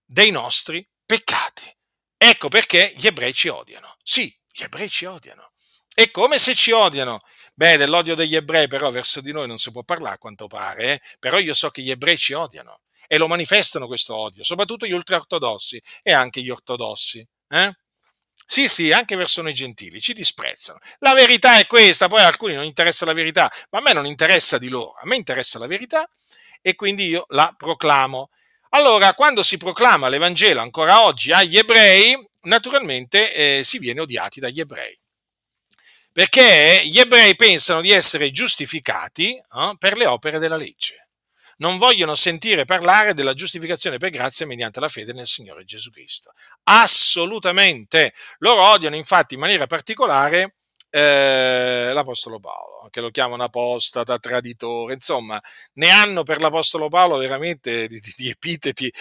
dei nostri peccati. Ecco perché gli ebrei ci odiano. Sì, gli ebrei ci odiano. E come se ci odiano? Beh, dell'odio degli ebrei però verso di noi non si può parlare a quanto pare, eh? però io so che gli ebrei ci odiano e lo manifestano questo odio, soprattutto gli ultraortodossi e anche gli ortodossi. Eh? Sì, sì, anche verso noi gentili, ci disprezzano. La verità è questa, poi a alcuni non interessa la verità, ma a me non interessa di loro, a me interessa la verità e quindi io la proclamo. Allora, quando si proclama l'Evangelo ancora oggi agli ebrei, naturalmente eh, si viene odiati dagli ebrei. Perché gli ebrei pensano di essere giustificati eh, per le opere della legge. Non vogliono sentire parlare della giustificazione per grazia mediante la fede nel Signore Gesù Cristo. Assolutamente. Loro odiano infatti in maniera particolare eh, l'Apostolo Paolo, che lo chiamano apostata, traditore, insomma, ne hanno per l'Apostolo Paolo veramente di, di epiteti,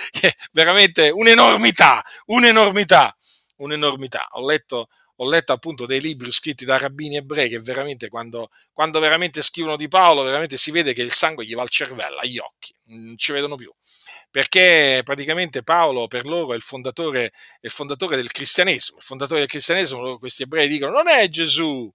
veramente un'enormità, un'enormità, un'enormità. Ho letto, ho letto appunto dei libri scritti da rabbini ebrei che veramente quando, quando veramente scrivono di Paolo, veramente si vede che il sangue gli va al cervello, agli occhi, non ci vedono più perché praticamente Paolo per loro è il fondatore, è il fondatore del cristianesimo. Il fondatore del cristianesimo, questi ebrei dicono, non è Gesù.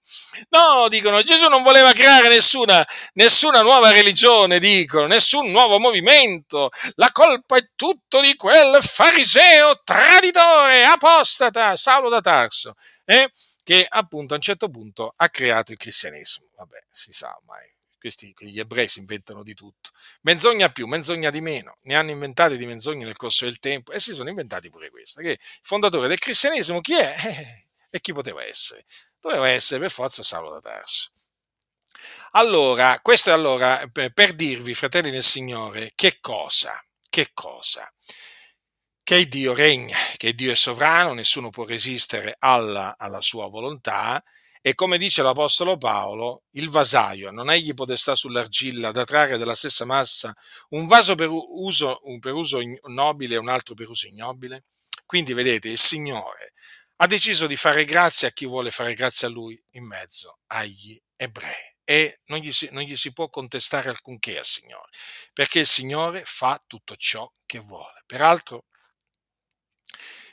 No, dicono, Gesù non voleva creare nessuna, nessuna nuova religione, dicono, nessun nuovo movimento. La colpa è tutto di quel fariseo traditore, apostata, Saulo da Tarso, eh? che appunto a un certo punto ha creato il cristianesimo. Vabbè, si sa ormai questi, gli ebrei si inventano di tutto. Menzogna più, menzogna di meno. Ne hanno inventate di menzogne nel corso del tempo e si sono inventati pure questa. Che il fondatore del cristianesimo chi è? Eh, e chi poteva essere? Doveva essere per forza Saulo da Tarso. Allora, questo è allora per dirvi, fratelli del Signore, che cosa? Che cosa? Che Dio regna, che Dio è sovrano, nessuno può resistere alla, alla sua volontà e come dice l'Apostolo Paolo, il vasaio non egli potestà sull'argilla da trarre della stessa massa un vaso per uso, per uso nobile e un altro per uso ignobile? Quindi vedete, il Signore ha deciso di fare grazia a chi vuole fare grazia a Lui in mezzo agli ebrei e non gli, si, non gli si può contestare alcunché al Signore, perché il Signore fa tutto ciò che vuole. Peraltro,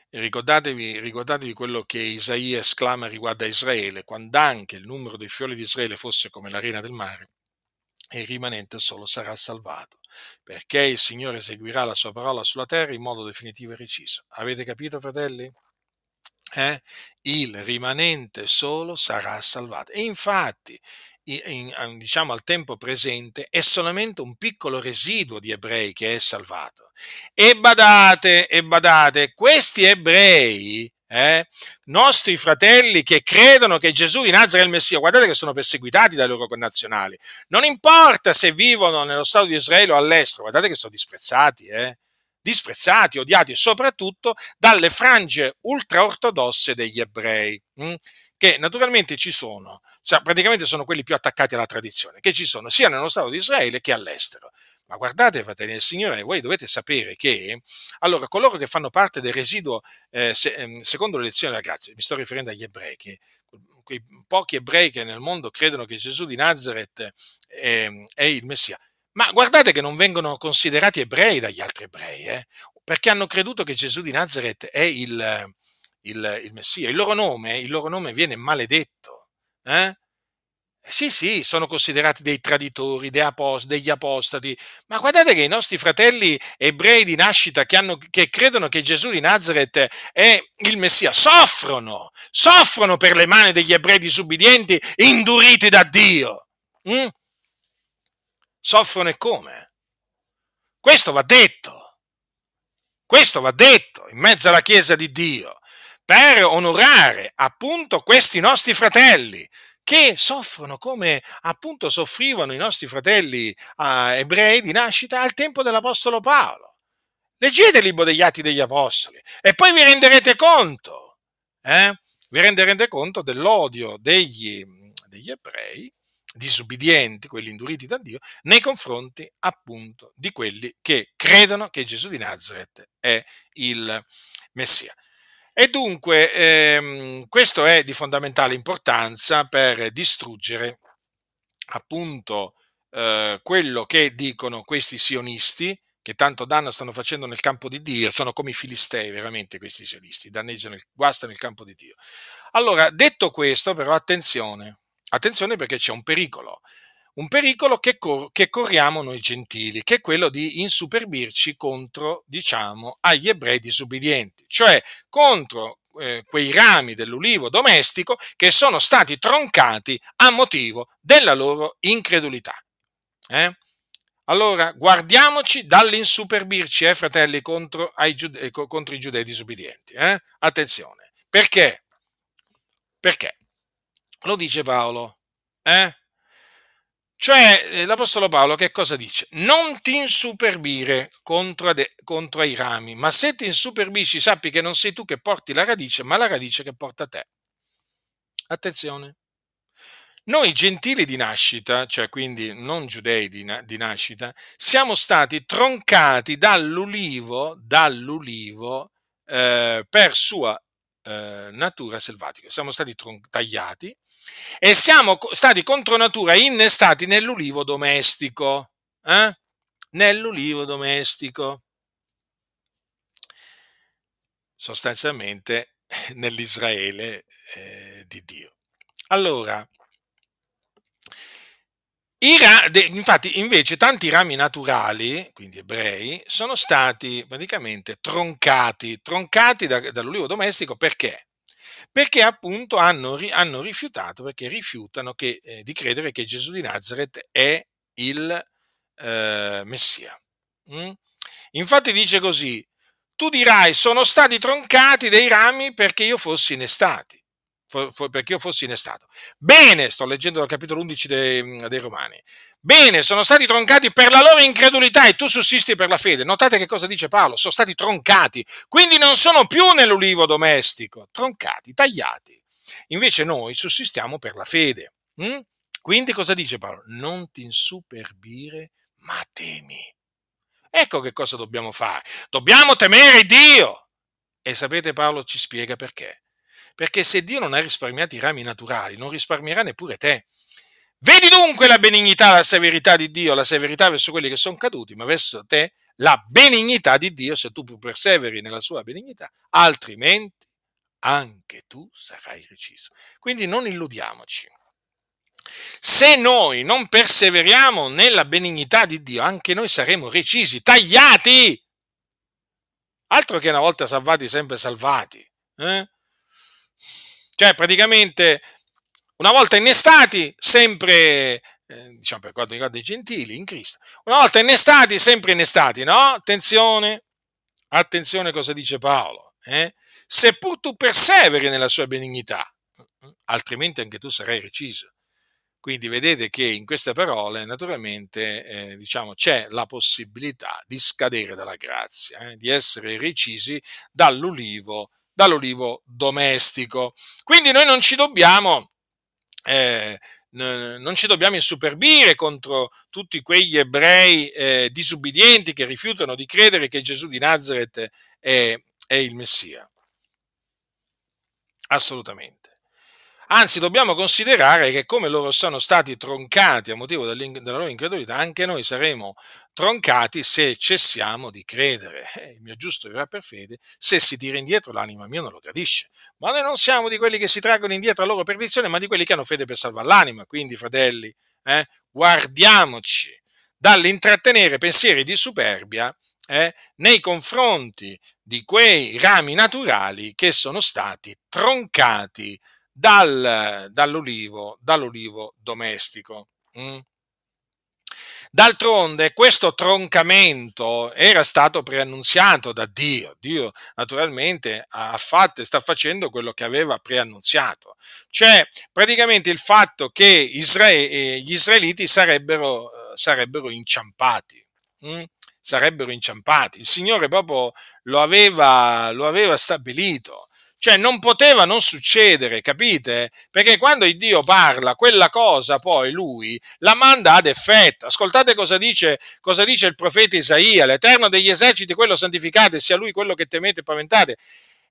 ricordatevi, ricordatevi quello che Isaia esclama riguardo a Israele, quando anche il numero dei fiori di Israele fosse come l'arena del mare, il rimanente solo sarà salvato, perché il Signore eseguirà la sua parola sulla terra in modo definitivo e reciso. Avete capito, fratelli? Eh? Il rimanente solo sarà salvato. E infatti, in, diciamo al tempo presente, è solamente un piccolo residuo di ebrei che è salvato. E badate, e badate, questi ebrei eh, nostri fratelli che credono che Gesù di Nazareth è il Messia, guardate che sono perseguitati dai loro connazionali. Non importa se vivono nello Stato di Israele o all'estero, guardate che sono disprezzati, eh? disprezzati, odiati soprattutto dalle frange ultraortodosse degli ebrei. Hm? Che naturalmente ci sono, cioè praticamente sono quelli più attaccati alla tradizione, che ci sono sia nello Stato di Israele che all'estero. Ma guardate, fratelli del Signore, voi dovete sapere che allora coloro che fanno parte del residuo eh, se, ehm, secondo le lezioni della grazia, mi sto riferendo agli ebrei, che, quei pochi ebrei che nel mondo credono che Gesù di Nazareth è, è il Messia, ma guardate che non vengono considerati ebrei dagli altri ebrei, eh, perché hanno creduto che Gesù di Nazareth è il, il, il Messia. Il loro, nome, il loro nome viene maledetto. Eh? Sì, sì, sono considerati dei traditori, dei apost- degli apostati, ma guardate che i nostri fratelli ebrei di nascita che, hanno, che, credono che Gesù di Nazareth è il Messia soffrono, soffrono per le mani degli ebrei disubbidienti induriti da Dio. Mm? Soffrono e come? Questo va detto, questo va detto in mezzo alla Chiesa di Dio per onorare appunto questi nostri fratelli che soffrono come appunto soffrivano i nostri fratelli eh, ebrei di nascita al tempo dell'Apostolo Paolo. Leggete il libro degli Atti degli Apostoli e poi vi renderete conto, eh? vi renderete conto dell'odio degli, degli ebrei disubbidienti, quelli induriti da Dio, nei confronti appunto di quelli che credono che Gesù di Nazareth è il Messia. E dunque ehm, questo è di fondamentale importanza per distruggere appunto eh, quello che dicono questi sionisti, che tanto danno stanno facendo nel campo di Dio, sono come i filistei veramente questi sionisti, danneggiano, il, guastano il campo di Dio. Allora, detto questo, però, attenzione, attenzione perché c'è un pericolo un pericolo che, cor- che, corriamo noi gentili, che è quello di insuperbirci contro, diciamo, agli ebrei disubbidienti, cioè contro eh, quei rami dell'ulivo domestico che sono stati troncati a motivo della loro incredulità. Eh? Allora, guardiamoci dall'insuperbirci, eh, fratelli, contro, giude- contro i giudei disubbidienti. Eh? Attenzione, perché? Perché? Lo dice Paolo. Eh? Cioè, eh, l'Apostolo Paolo che cosa dice? Non ti insuperbire contro, de, contro i rami, ma se ti insuperbisci sappi che non sei tu che porti la radice, ma la radice che porta te. Attenzione. Noi gentili di nascita, cioè quindi non giudei di, di nascita, siamo stati troncati dall'ulivo, dall'ulivo eh, per sua eh, natura selvatica. Siamo stati tron- tagliati e siamo stati contro natura innestati nell'ulivo domestico. Eh? Nell'ulivo domestico. Sostanzialmente [laughs] nell'Israele eh, di Dio. Allora, infatti, invece, tanti rami naturali, quindi ebrei, sono stati praticamente troncati, troncati da, dall'ulivo domestico perché? Perché appunto hanno, hanno rifiutato, perché rifiutano che, eh, di credere che Gesù di Nazareth è il eh, Messia. Mm? Infatti dice così, tu dirai sono stati troncati dei rami perché io fossi innestati perché io fossi innestato. Bene, sto leggendo dal capitolo 11 dei, dei Romani. Bene, sono stati troncati per la loro incredulità e tu sussisti per la fede. Notate che cosa dice Paolo, sono stati troncati, quindi non sono più nell'ulivo domestico, troncati, tagliati. Invece noi sussistiamo per la fede. Hm? Quindi cosa dice Paolo? Non ti insuperbire, ma temi. Ecco che cosa dobbiamo fare. Dobbiamo temere Dio. E sapete Paolo ci spiega perché. Perché se Dio non ha risparmiato i rami naturali, non risparmierà neppure te. Vedi dunque la benignità, la severità di Dio, la severità verso quelli che sono caduti, ma verso te la benignità di Dio se tu perseveri nella sua benignità, altrimenti anche tu sarai reciso. Quindi non illudiamoci. Se noi non perseveriamo nella benignità di Dio, anche noi saremo recisi, tagliati. Altro che una volta salvati, sempre salvati. Eh? Cioè, praticamente, una volta innestati, sempre, eh, diciamo per quanto riguarda i gentili in Cristo, una volta innestati, sempre innestati, no? Attenzione, attenzione cosa dice Paolo. Eh? Seppur tu perseveri nella sua benignità, altrimenti anche tu sarai reciso. Quindi vedete che in queste parole naturalmente eh, diciamo, c'è la possibilità di scadere dalla grazia, eh, di essere recisi dall'ulivo, dall'ulivo domestico. Quindi noi non ci dobbiamo... Eh, non ci dobbiamo insuperbire contro tutti quegli ebrei eh, disubbidienti che rifiutano di credere che Gesù di Nazareth è, è il Messia. Assolutamente. Anzi, dobbiamo considerare che come loro sono stati troncati a motivo della loro incredulità, anche noi saremo troncati se cessiamo di credere. Eh, il mio giusto vivrà per fede, se si tira indietro l'anima mia non lo gradisce. Ma noi non siamo di quelli che si traggono indietro a loro perdizione, ma di quelli che hanno fede per salvare l'anima. Quindi, fratelli, eh, guardiamoci dall'intrattenere pensieri di superbia eh, nei confronti di quei rami naturali che sono stati troncati dal, dall'olivo, dall'olivo domestico. Mm? D'altronde questo troncamento era stato preannunziato da Dio. Dio naturalmente ha fatto e sta facendo quello che aveva preannunziato. Cioè praticamente il fatto che Israele, eh, gli israeliti sarebbero, sarebbero inciampati. Hm? Sarebbero inciampati. Il Signore proprio lo aveva, lo aveva stabilito. Cioè non poteva non succedere, capite? Perché quando il Dio parla, quella cosa poi lui la manda ad effetto. Ascoltate cosa dice, cosa dice il profeta Isaia, l'Eterno degli eserciti, quello santificate, sia lui quello che temete e paventate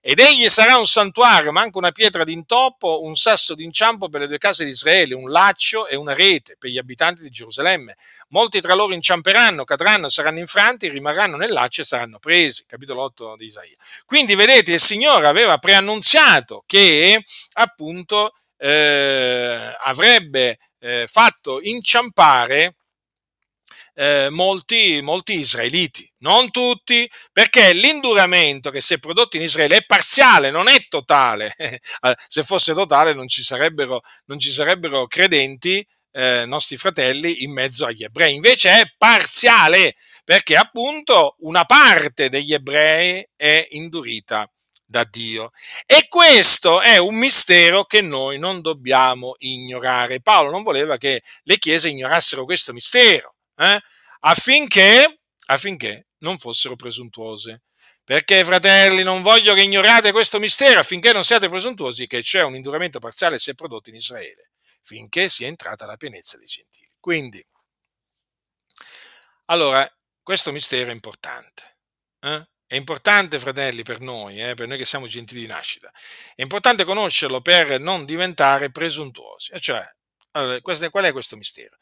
ed egli sarà un santuario, ma anche una pietra d'intoppo, un sasso d'inciampo per le due case di Israele, un laccio e una rete per gli abitanti di Gerusalemme. Molti tra loro inciamperanno, cadranno, saranno infranti, rimarranno nel laccio e saranno presi. Capitolo 8 di Isaia. Quindi vedete, il Signore aveva preannunziato che appunto eh, avrebbe eh, fatto inciampare eh, molti, molti israeliti, non tutti, perché l'induramento che si è prodotto in Israele è parziale, non è totale. [laughs] Se fosse totale non ci sarebbero, non ci sarebbero credenti, eh, nostri fratelli, in mezzo agli ebrei. Invece è parziale, perché appunto una parte degli ebrei è indurita da Dio. E questo è un mistero che noi non dobbiamo ignorare. Paolo non voleva che le chiese ignorassero questo mistero eh? affinché, affinché non fossero presuntuose. Perché, fratelli, non voglio che ignorate questo mistero affinché non siate presuntuosi che c'è un induramento parziale se prodotto in Israele, finché sia entrata la pienezza dei gentili. Quindi, allora, questo mistero è importante. Eh? È importante, fratelli, per noi, eh, per noi che siamo gentili di nascita. È importante conoscerlo per non diventare presuntuosi. Cioè, allora, qual è questo mistero?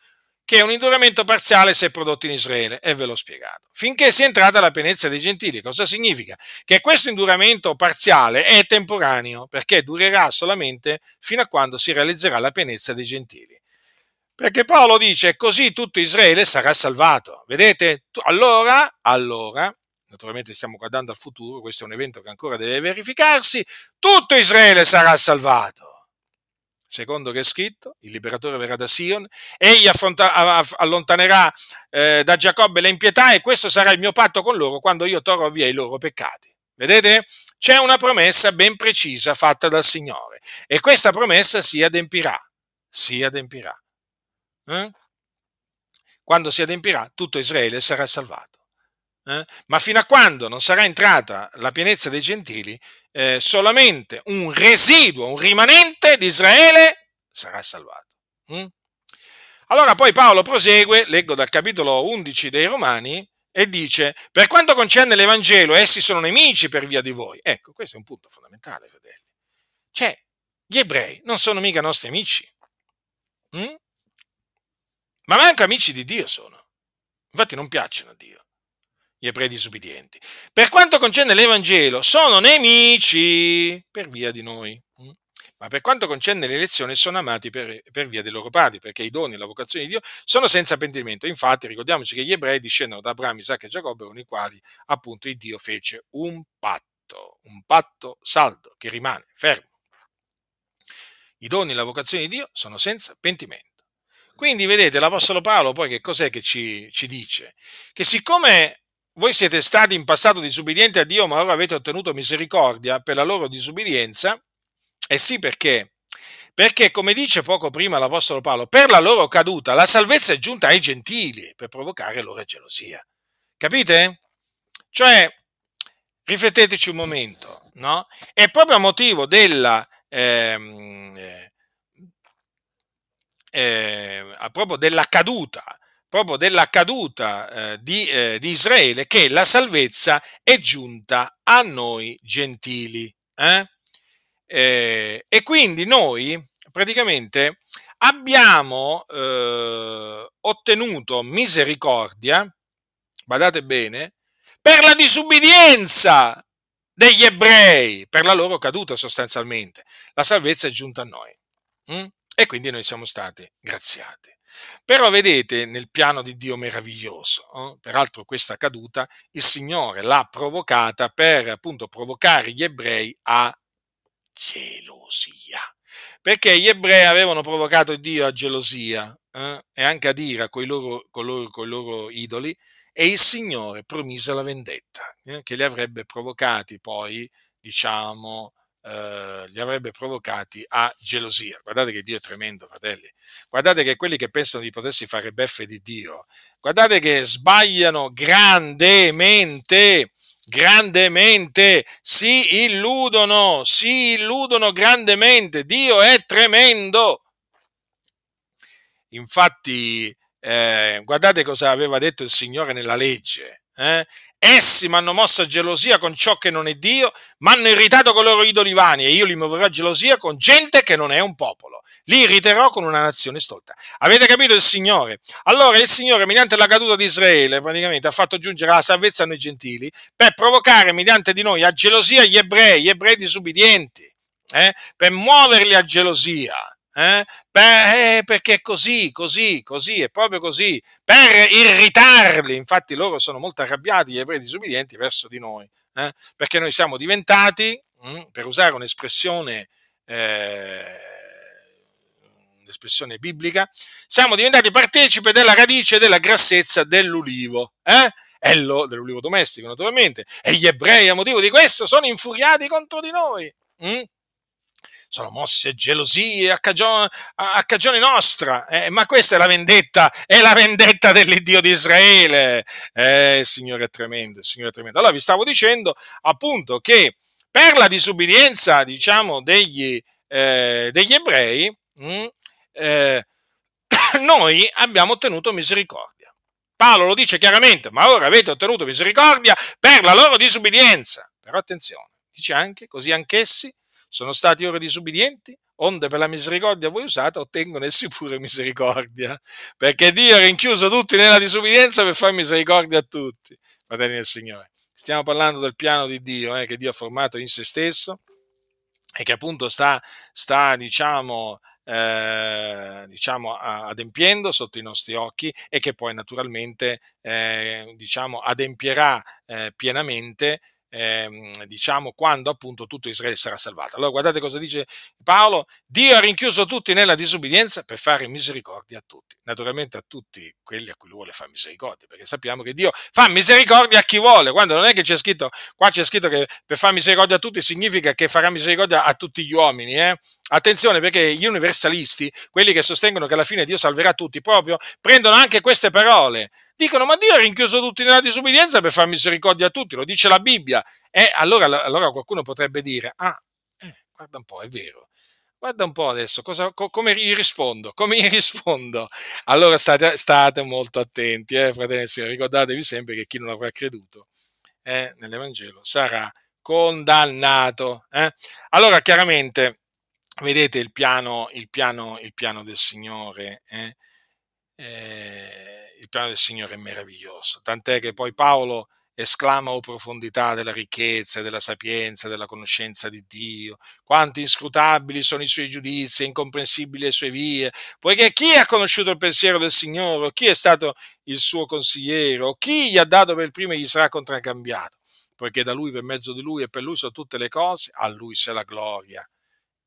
Che un induramento parziale si è prodotto in Israele, e ve l'ho spiegato. Finché sia entrata la pienezza dei gentili, cosa significa? Che questo induramento parziale è temporaneo, perché durerà solamente fino a quando si realizzerà la pienezza dei gentili. Perché Paolo dice, così tutto Israele sarà salvato. Vedete? Allora, allora, naturalmente stiamo guardando al futuro, questo è un evento che ancora deve verificarsi, tutto Israele sarà salvato secondo che è scritto, il liberatore verrà da Sion, egli affronta, allontanerà eh, da Giacobbe le impietà e questo sarà il mio patto con loro quando io torrò via i loro peccati. Vedete? C'è una promessa ben precisa fatta dal Signore e questa promessa si adempirà, si adempirà. Eh? Quando si adempirà, tutto Israele sarà salvato. Eh? Ma fino a quando non sarà entrata la pienezza dei gentili, eh, solamente un residuo, un rimanente di Israele sarà salvato. Mm? Allora poi Paolo prosegue, leggo dal capitolo 11 dei Romani, e dice, per quanto concerne l'Evangelo, essi sono nemici per via di voi. Ecco, questo è un punto fondamentale, fratelli. Cioè, gli ebrei non sono mica nostri amici. Mm? ma manco amici di Dio sono. Infatti non piacciono a Dio gli ebrei disubbidienti. Per quanto concerne l'Evangelo, sono nemici per via di noi. Mm? Ma per quanto concerne l'elezione, sono amati per, per via dei loro padri, perché i doni e la vocazione di Dio sono senza pentimento. Infatti, ricordiamoci che gli ebrei discendono da Abramo, Isacco e Giacobbe, con i quali appunto il Dio fece un patto, un patto saldo che rimane fermo. I doni e la vocazione di Dio sono senza pentimento. Quindi vedete, l'Apostolo Paolo poi che cos'è che ci, ci dice? Che siccome voi siete stati in passato disubbidienti a Dio, ma ora avete ottenuto misericordia per la loro disubbidienza? Eh sì, perché? Perché, come dice poco prima l'Apostolo Paolo, per la loro caduta la salvezza è giunta ai gentili per provocare loro gelosia. Capite? Cioè, rifletteteci un momento, no? È proprio a motivo della, ehm, eh, eh, proprio della caduta proprio della caduta eh, di, eh, di, Israele che la salvezza è giunta a noi gentili. Eh? eh e quindi noi praticamente abbiamo eh, ottenuto misericordia, badate bene, per la disubbidienza degli ebrei, per la loro caduta sostanzialmente. La salvezza è giunta a noi. Mm? E quindi noi siamo stati graziati. Però vedete nel piano di Dio meraviglioso, eh? peraltro questa caduta il Signore l'ha provocata per appunto provocare gli ebrei a gelosia. Perché gli ebrei avevano provocato Dio a gelosia eh? e anche ad ira con i loro, loro, loro idoli e il Signore promise la vendetta eh? che li avrebbe provocati poi, diciamo, eh, li avrebbe provocati a gelosia. Guardate che Dio è tremendo, fratelli. Guardate che quelli che pensano di potersi fare beffe di Dio, guardate che sbagliano grandemente grandemente, si illudono, si illudono grandemente. Dio è tremendo. Infatti, eh, guardate cosa aveva detto il Signore nella legge. Eh? Essi mi hanno mosso a gelosia con ciò che non è Dio, mi hanno irritato con i loro idoli vani e io li muoverò a gelosia con gente che non è un popolo. Li irriterò con una nazione stolta. Avete capito il Signore? Allora il Signore, mediante la caduta di Israele, praticamente ha fatto giungere la salvezza a noi gentili per provocare mediante di noi a gelosia gli ebrei, gli ebrei disubbidienti, eh? per muoverli a gelosia. Eh? Per, eh, perché così, così, così, è proprio così, per irritarli. Infatti loro sono molto arrabbiati, gli ebrei disubbidienti, verso di noi, eh? perché noi siamo diventati, mh, mm, per usare un'espressione, eh, un'espressione biblica, siamo diventati partecipi della radice della grassezza dell'ulivo. Eh? Lo, dell'ulivo domestico naturalmente, e gli ebrei a motivo di questo sono infuriati contro di noi. Mm? Sono mossi a gelosie a cagione, a cagione nostra, eh, ma questa è la vendetta, è la vendetta dell'Iddio di Israele. Eh, Signore tremendo, Signore tremendo. Allora vi stavo dicendo appunto che per la disubbidienza, diciamo, degli, eh, degli ebrei, mh, mm, eh, [coughs] noi abbiamo ottenuto misericordia. Paolo lo dice chiaramente, ma ora avete ottenuto misericordia per la loro disubbidienza. Però attenzione, dice anche, così anch'essi sono stati ora disubbidienti, onde per la misericordia voi usata ottengono essi pure misericordia, perché Dio ha rinchiuso tutti nella disubbidienza per fare misericordia a tutti, fratelli del Signore. Stiamo parlando del piano di Dio, eh, che Dio ha formato in se stesso e che appunto sta, sta diciamo, eh, diciamo, adempiendo sotto i nostri occhi e che poi naturalmente eh, diciamo, adempierà eh, pienamente ehm, diciamo, quando appunto tutto Israele sarà salvato. Allora guardate cosa dice Paolo, Dio ha rinchiuso tutti nella disubbidienza per fare misericordia a tutti, naturalmente a tutti quelli a cui lui vuole fare misericordia, perché sappiamo che Dio fa misericordia a chi vuole, quando non è che c'è scritto, qua c'è scritto che per fare misericordia a tutti significa che farà misericordia a tutti gli uomini, eh? Attenzione perché gli universalisti, quelli che sostengono che alla fine Dio salverà tutti, proprio prendono anche queste parole Dicono, ma Dio ha rinchiuso tutti nella disubbidienza per far misericordia a tutti, lo dice la Bibbia. E allora, allora qualcuno potrebbe dire, ah, eh, guarda un po', è vero. Guarda un po' adesso, cosa, co, come gli rispondo? Come gli [laughs] rispondo? Allora state, state molto attenti, eh, fratelli e ricordatevi sempre che chi non avrà creduto eh, nell'Evangelo sarà condannato. Eh? Allora, chiaramente, vedete il piano, il piano, il piano del Signore. Eh? Eh, il piano del Signore è meraviglioso, tant'è che poi Paolo esclama o profondità della ricchezza, della sapienza, della conoscenza di Dio, quanti inscrutabili sono i suoi giudizi, incomprensibili le sue vie, poiché chi ha conosciuto il pensiero del Signore, chi è stato il suo consigliere, chi gli ha dato per primo e gli sarà contraccambiato, poiché da lui, per mezzo di lui e per lui sono tutte le cose, a lui sia la gloria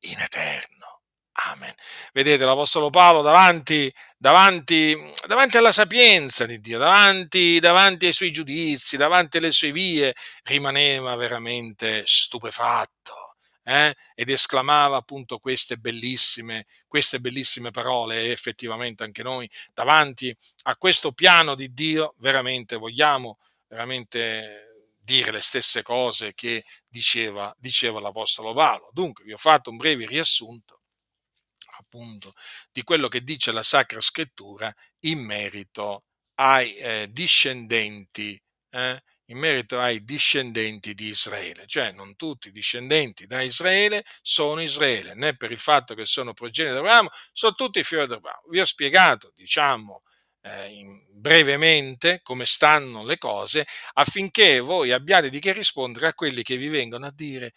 in eterno. Amen. Vedete l'Apostolo Paolo davanti, davanti, davanti alla sapienza di Dio, davanti, davanti, ai suoi giudizi, davanti alle sue vie, rimaneva veramente stupefatto eh? ed esclamava appunto queste bellissime, queste bellissime parole e effettivamente anche noi davanti a questo piano di Dio veramente vogliamo veramente dire le stesse cose che diceva, diceva l'Apostolo Paolo. Dunque vi ho fatto un breve riassunto appunto di quello che dice la Sacra Scrittura in merito ai eh, discendenti, eh, in merito ai discendenti di Israele, cioè non tutti i discendenti da Israele sono Israele, né per il fatto che sono progenie di Abramo, sono tutti figli di Abramo. Vi ho spiegato, diciamo, eh, brevemente come stanno le cose affinché voi abbiate di che rispondere a quelli che vi vengono a dire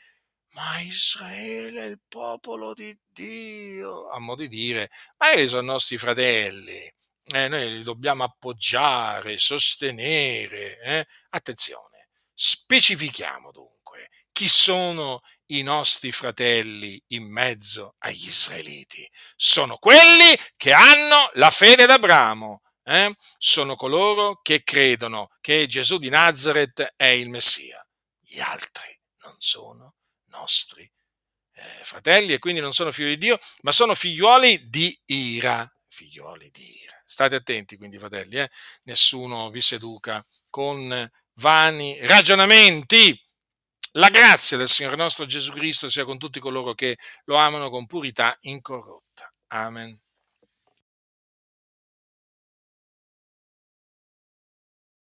ma Israele è il popolo di Dio, a modo di dire, ma essi sono nostri fratelli, eh, noi li dobbiamo appoggiare, sostenere. Eh? Attenzione, specifichiamo dunque chi sono i nostri fratelli in mezzo agli israeliti. Sono quelli che hanno la fede d'Abramo. Eh? Sono coloro che credono che Gesù di Nazareth è il Messia. Gli altri non sono nostri eh, fratelli e quindi non sono figli di Dio, ma sono figliuoli di ira. Figliuoli di ira. State attenti quindi, fratelli, eh? nessuno vi seduca con vani ragionamenti. La grazia del Signore nostro Gesù Cristo sia con tutti coloro che lo amano con purità incorrotta. Amen.